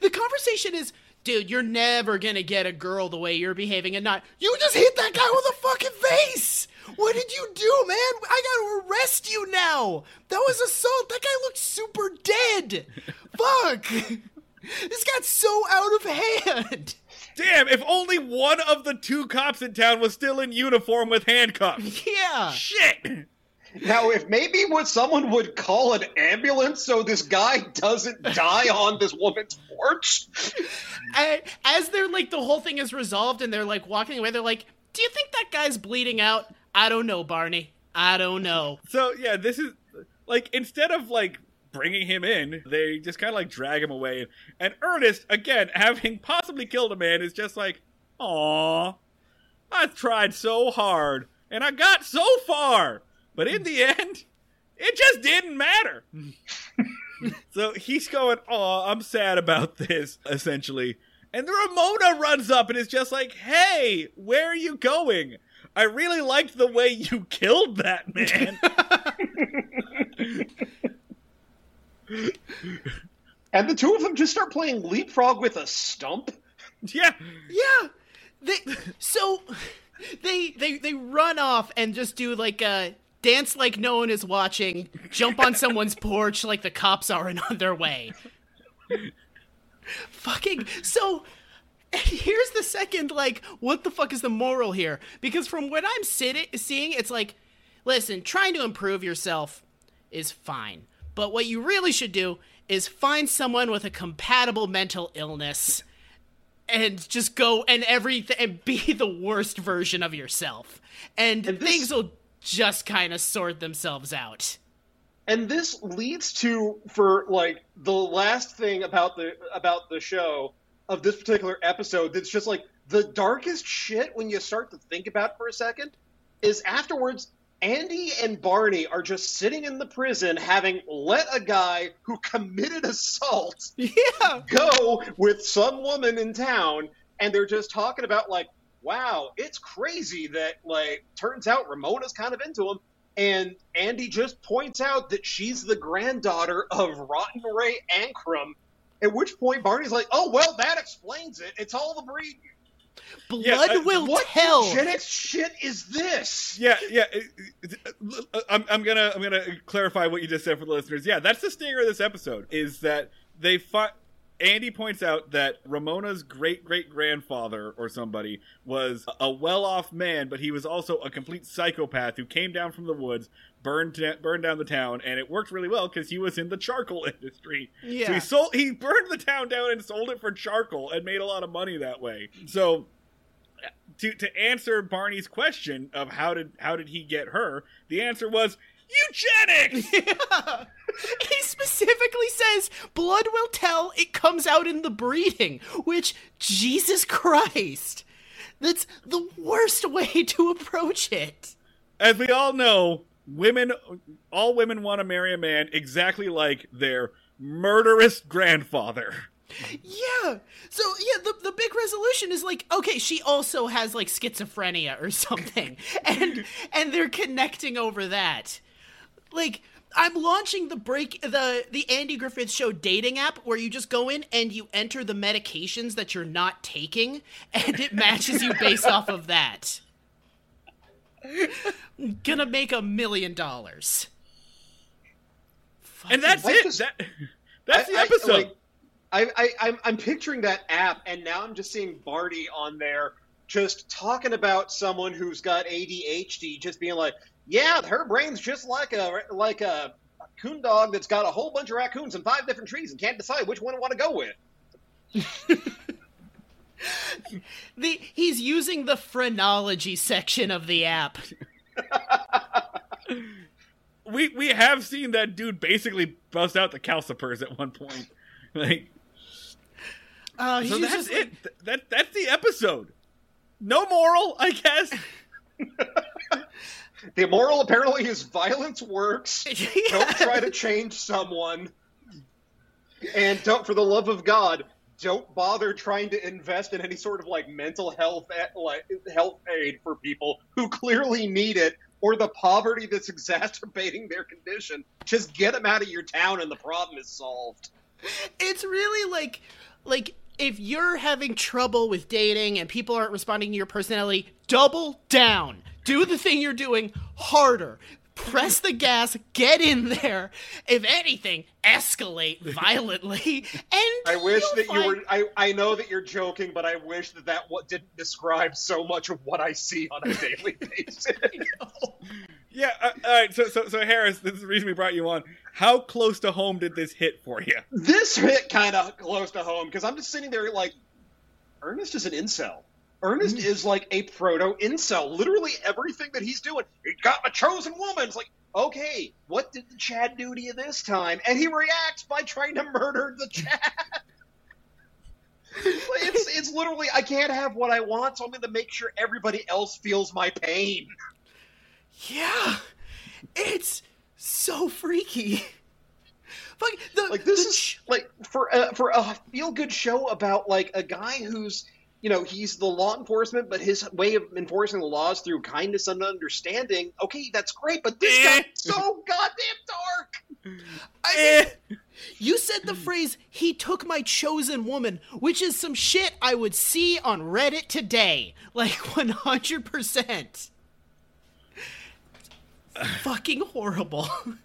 Speaker 2: the conversation is dude, you're never gonna get a girl the way you're behaving and not. You just hit that guy with a fucking vase! What did you do, man? I gotta arrest you now! That was assault! That guy looked super dead! Fuck! This got so out of hand!
Speaker 1: Damn, if only one of the two cops in town was still in uniform with handcuffs.
Speaker 2: Yeah.
Speaker 1: Shit!
Speaker 3: Now, if maybe what someone would call an ambulance so this guy doesn't die on this woman's porch.
Speaker 2: As they're like, the whole thing is resolved and they're like walking away, they're like, Do you think that guy's bleeding out? I don't know, Barney. I don't know.
Speaker 1: So, yeah, this is like, instead of like bringing him in, they just kind of like drag him away. And Ernest, again, having possibly killed a man, is just like, Aw, I tried so hard and I got so far. But in the end, it just didn't matter. so he's going, "Oh, I'm sad about this." Essentially, and the Ramona runs up and is just like, "Hey, where are you going? I really liked the way you killed that man."
Speaker 3: and the two of them just start playing leapfrog with a stump.
Speaker 1: Yeah,
Speaker 2: yeah. They so they they they run off and just do like a dance like no one is watching, jump on someone's porch like the cops are and on their way. Fucking so here's the second like what the fuck is the moral here? Because from what I'm sitting seeing it's like listen, trying to improve yourself is fine. But what you really should do is find someone with a compatible mental illness and just go and everything and be the worst version of yourself. And, and this, things will just kind of sort themselves out.
Speaker 3: And this leads to for like the last thing about the about the show of this particular episode that's just like the darkest shit when you start to think about for a second is afterwards Andy and Barney are just sitting in the prison having let a guy who committed assault
Speaker 2: yeah.
Speaker 3: go with some woman in town and they're just talking about like wow, it's crazy that like turns out Ramona's kind of into him. And Andy just points out that she's the granddaughter of Rotten Ray Ankrum. At which point Barney's like, "Oh well, that explains it. It's all the breed."
Speaker 2: Blood yeah, uh, will
Speaker 3: what
Speaker 2: tell.
Speaker 3: What eugenics shit is this?
Speaker 1: Yeah, yeah. I'm, I'm gonna I'm gonna clarify what you just said for the listeners. Yeah, that's the stinger of this episode. Is that they find Andy points out that Ramona's great great grandfather or somebody was a well off man, but he was also a complete psychopath who came down from the woods, burned burned down the town, and it worked really well because he was in the charcoal industry. Yeah. So he sold he burned the town down and sold it for charcoal and made a lot of money that way. So to to answer Barney's question of how did how did he get her, the answer was eugenics.
Speaker 2: Yeah. He specifically says blood will tell it comes out in the breeding, which Jesus Christ. That's the worst way to approach it.
Speaker 1: As we all know, women all women want to marry a man exactly like their murderous grandfather.
Speaker 2: Yeah. So yeah, the the big resolution is like, okay, she also has like schizophrenia or something. and and they're connecting over that. Like I'm launching the break the the Andy Griffith Show dating app where you just go in and you enter the medications that you're not taking, and it matches you based off of that. Gonna make a million dollars.
Speaker 1: And that's it. Just, that, that's I, the episode. I, like,
Speaker 3: I, I, I'm, I'm picturing that app, and now I'm just seeing Barney on there just talking about someone who's got ADHD, just being like, yeah, her brain's just like a like a coon dog that's got a whole bunch of raccoons in five different trees and can't decide which one to want to go with.
Speaker 2: the he's using the phrenology section of the app.
Speaker 1: we we have seen that dude basically bust out the calcipers at one point. Like, uh, so that's it. That that's the episode. No moral, I guess.
Speaker 3: The moral apparently is violence works. Don't try to change someone. And don't, for the love of God, don't bother trying to invest in any sort of like mental health eh, like health aid for people who clearly need it or the poverty that's exacerbating their condition. Just get them out of your town and the problem is solved.
Speaker 2: It's really like like if you're having trouble with dating and people aren't responding to your personality, double down do the thing you're doing harder. Press the gas, get in there. If anything, escalate violently. And
Speaker 3: I wish that
Speaker 2: find...
Speaker 3: you were. I, I know that you're joking, but I wish that that what didn't describe so much of what I see on a daily basis.
Speaker 1: Yeah. Uh, all right. So, so, so Harris, this is the reason we brought you on. How close to home did this hit for you?
Speaker 3: This hit kind of close to home because I'm just sitting there like, Ernest is an incel. Ernest mm. is like a proto incel. Literally everything that he's doing, he got a chosen woman. It's like, okay, what did the Chad do to you this time? And he reacts by trying to murder the Chad. it's it's literally I can't have what I want, so I'm going to make sure everybody else feels my pain.
Speaker 2: Yeah, it's so freaky. Fuck the
Speaker 3: like this is
Speaker 2: ch-
Speaker 3: like for a, for a feel good show about like a guy who's you know he's the law enforcement, but his way of enforcing the laws through kindness and understanding. Okay, that's great, but this
Speaker 1: Eh.
Speaker 3: got so goddamn dark.
Speaker 2: I
Speaker 1: Eh.
Speaker 2: mean, you said the phrase "he took my chosen woman," which is some shit I would see on Reddit today, like one hundred percent. Fucking horrible.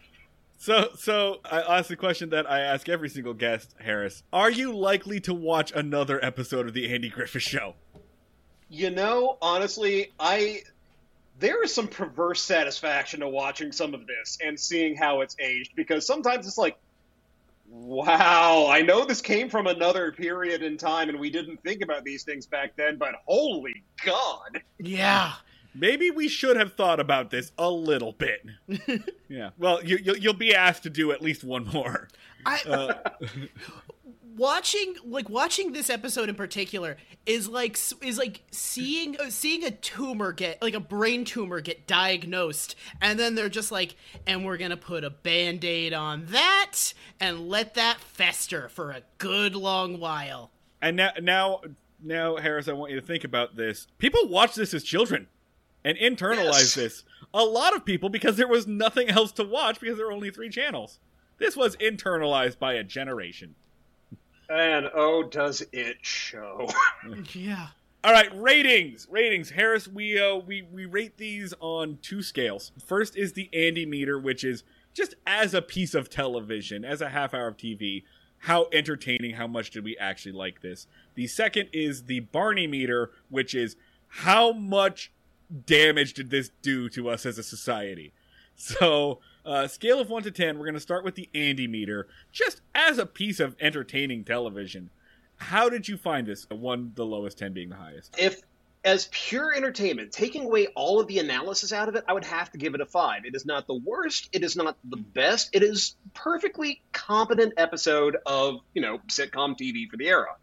Speaker 1: So, so I asked the question that I ask every single guest, Harris. Are you likely to watch another episode of the Andy Griffith Show?
Speaker 3: You know, honestly, I there is some perverse satisfaction to watching some of this and seeing how it's aged because sometimes it's like wow, I know this came from another period in time and we didn't think about these things back then, but holy god.
Speaker 2: yeah.
Speaker 1: Maybe we should have thought about this a little bit. yeah. Well, you, you'll, you'll be asked to do at least one more.
Speaker 2: I
Speaker 1: Uh,
Speaker 2: watching like watching this episode in particular is like is like seeing uh, seeing a tumor get like a brain tumor get diagnosed and then they're just like and we're gonna put a band-aid on that and let that fester for a good long while
Speaker 1: and now, now, now, Harris, I want you to think about this. People watch this as children and internalize
Speaker 3: Yes.
Speaker 1: this. A lot of people because there was nothing else to watch because there were only three channels. This was internalized by a generation.
Speaker 3: And oh does it show.
Speaker 2: yeah
Speaker 1: All right, ratings. Ratings. Harris, we uh we we rate these on two scales. First is the Andy meter, which is just as a piece of television, as a half hour of TV, how entertaining, how much did we actually like this? The second is the Barney meter, which is how much damage did this do to us as a society? So, uh, scale of 1 to 10, we're going to start with the Andy meter, just as a piece of entertaining television. How did you find this? One, the lowest, 10 being the highest.
Speaker 3: if as pure entertainment, taking away all of the analysis out of it, I would have to give it a five. It is not the worst. It is not the best. It is perfectly competent episode of you know sitcom TV for the era.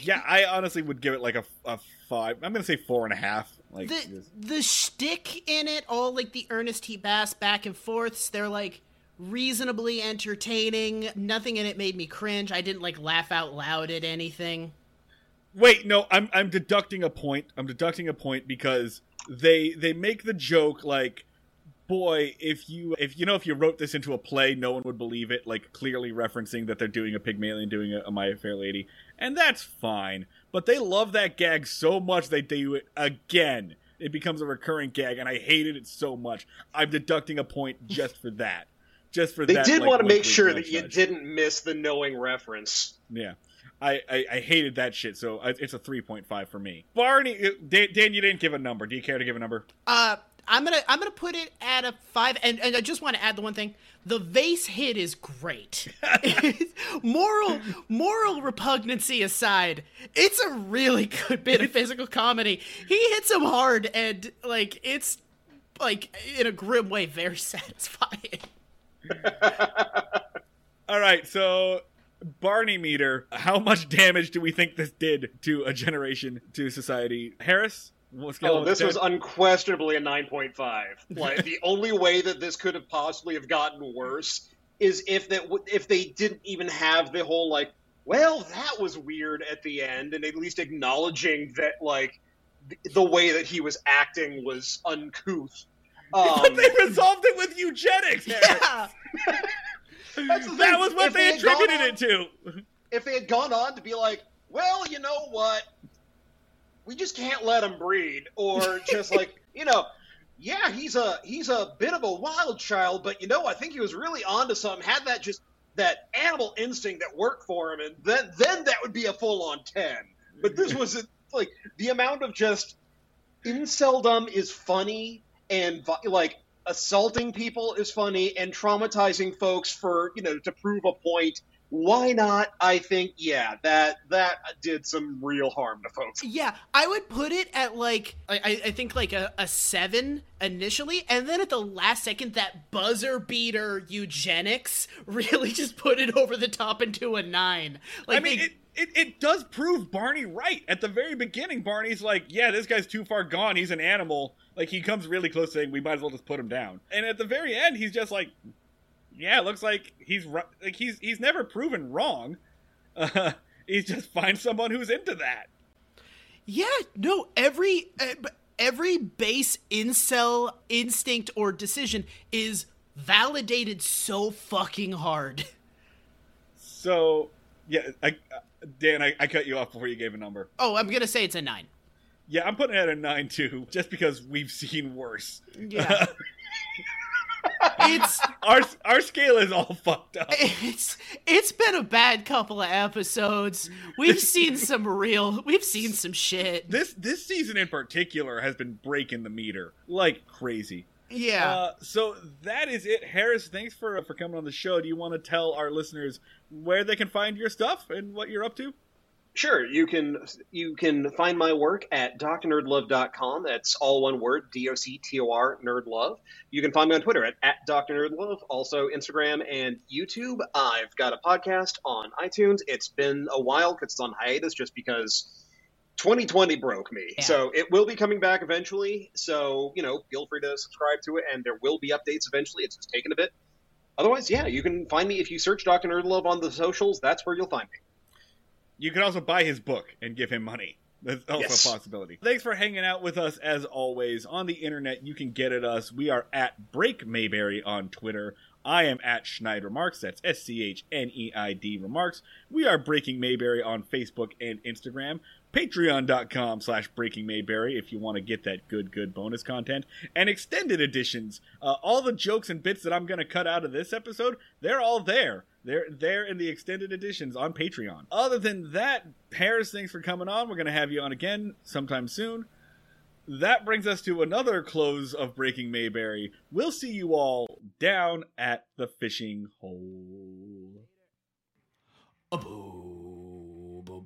Speaker 1: Yeah, I honestly would give it like a, a five. I'm going to say four and a half. Like,
Speaker 2: the
Speaker 1: this-
Speaker 2: the shtick in it, all like the Ernest T. Bass back and forths, they're like reasonably entertaining. Nothing in it made me cringe. I didn't like laugh out loud at anything.
Speaker 1: Wait, no, I'm I'm deducting a point. I'm deducting a point because they they make the joke like boy, if you if you know if you wrote this into a play, no one would believe it, like clearly referencing that they're doing a Pygmalion doing a, a My Fair Lady. And that's fine. But they love that gag so much they do it again. It becomes a recurring gag and I hated it so much. I'm deducting a point just for that. Just for
Speaker 3: They
Speaker 1: that.
Speaker 3: They did
Speaker 1: like,
Speaker 3: want to make sure that you didn't miss the knowing reference.
Speaker 1: Yeah. I, I, I hated that shit, so it's a 3.5 for me. Barney, uh, Dan, Dan, you didn't give a number. Do you care to give a number?
Speaker 2: Uh, I'm gonna I'm gonna put it at a five, and, and I just want to add the one thing: the vase hit is great. moral moral repugnancy aside, it's a really good bit of physical comedy. He hits him hard, and like it's like in a grim way, very satisfying.
Speaker 1: All right, so Barney meter. How much damage do we think this did to a generation, to society? Harris?
Speaker 3: Oh, this was unquestionably a 9.5. Like the only way that this could have possibly have gotten worse is if that if they didn't even have the whole like, well, that was weird at the end, and at least acknowledging that like the way that he was acting was uncouth.
Speaker 1: but
Speaker 3: Um,
Speaker 1: they resolved it with eugenics,
Speaker 2: Yeah.
Speaker 1: That was what
Speaker 3: If
Speaker 1: they
Speaker 3: gone
Speaker 1: attributed
Speaker 3: on-
Speaker 1: it to.
Speaker 3: if they had gone on to be like, well, you know what, we just can't let him breed, or just like, you know, yeah, he's a he's a bit of a wild child, but you know, I think he was really onto something. Had that just that animal instinct that worked for him, and then then that would be a full on ten. But this was like the amount of just inceldom is funny, and like assaulting people is funny, and traumatizing folks for you know to prove a point why not? I think yeah, that that did some real harm to folks.
Speaker 2: Yeah, I would put it at like I, I- I think like a, a seven initially, and then at the last second, that buzzer beater eugenics really just put it over the top into a nine. Like
Speaker 1: I mean,
Speaker 2: they-
Speaker 1: it, it, it does prove Barney right. At the very beginning, Barney's like, yeah, this guy's too far gone. He's an animal. Like, he comes really close saying, we might as well just put him down. And at the very end, he's just like, yeah, it looks like he's like he's he's never proven wrong. Uh, he's just find someone who's into that.
Speaker 2: Yeah, no, every every base incel instinct or decision is validated so fucking hard.
Speaker 1: So, yeah, I, Dan, I, I cut you off before you gave a number.
Speaker 2: Oh, I'm gonna say it's a nine.
Speaker 1: Yeah, I'm putting it at a nine too, just because we've seen worse.
Speaker 2: Yeah. it's
Speaker 1: Our our scale is all fucked up.
Speaker 2: it's it's been a bad couple of episodes. We've seen some real we've seen some shit.
Speaker 1: This this season in particular has been breaking the meter like crazy.
Speaker 2: Yeah.
Speaker 1: Uh, so that is it, Harris. Thanks for for coming on the show. Do you want to tell our listeners where they can find your stuff and what you're up to?
Speaker 3: Sure, you can you can find my work at drnerdlove.com. That's all one word, D O C T O R nerdlove. You can find me on Twitter at, at drnerdlove, also Instagram and YouTube. I've got a podcast on iTunes. It's been a while because it's on hiatus just because 2020 broke me.
Speaker 2: Yeah.
Speaker 3: So it will be coming back eventually. So, you know, feel free to subscribe to it and there will be updates eventually. It's just taken a bit. Otherwise, yeah, you can find me if you search Dr. Nerdlove on the socials. That's where you'll find me.
Speaker 1: You can also buy his book and give him money. That's also
Speaker 3: Yes.
Speaker 1: a possibility. Thanks for hanging out with us as always. On the internet, you can get at us. We are at Break Mayberry on Twitter. I am at Schneider Remarks. That's S C H N E I D Remarks. We are Breaking Mayberry on Facebook and Instagram. Patreon.com slash Breaking Mayberry if you want to get that good, good bonus content. And extended editions. Uh, all the jokes and bits that I'm going to cut out of this episode, they're all there. They're there in the extended editions on Patreon. Other than that, Harris, thanks for coming on. We're going to have you on again sometime soon. That brings us to another close of Breaking Mayberry. We'll see you all down at the fishing hole.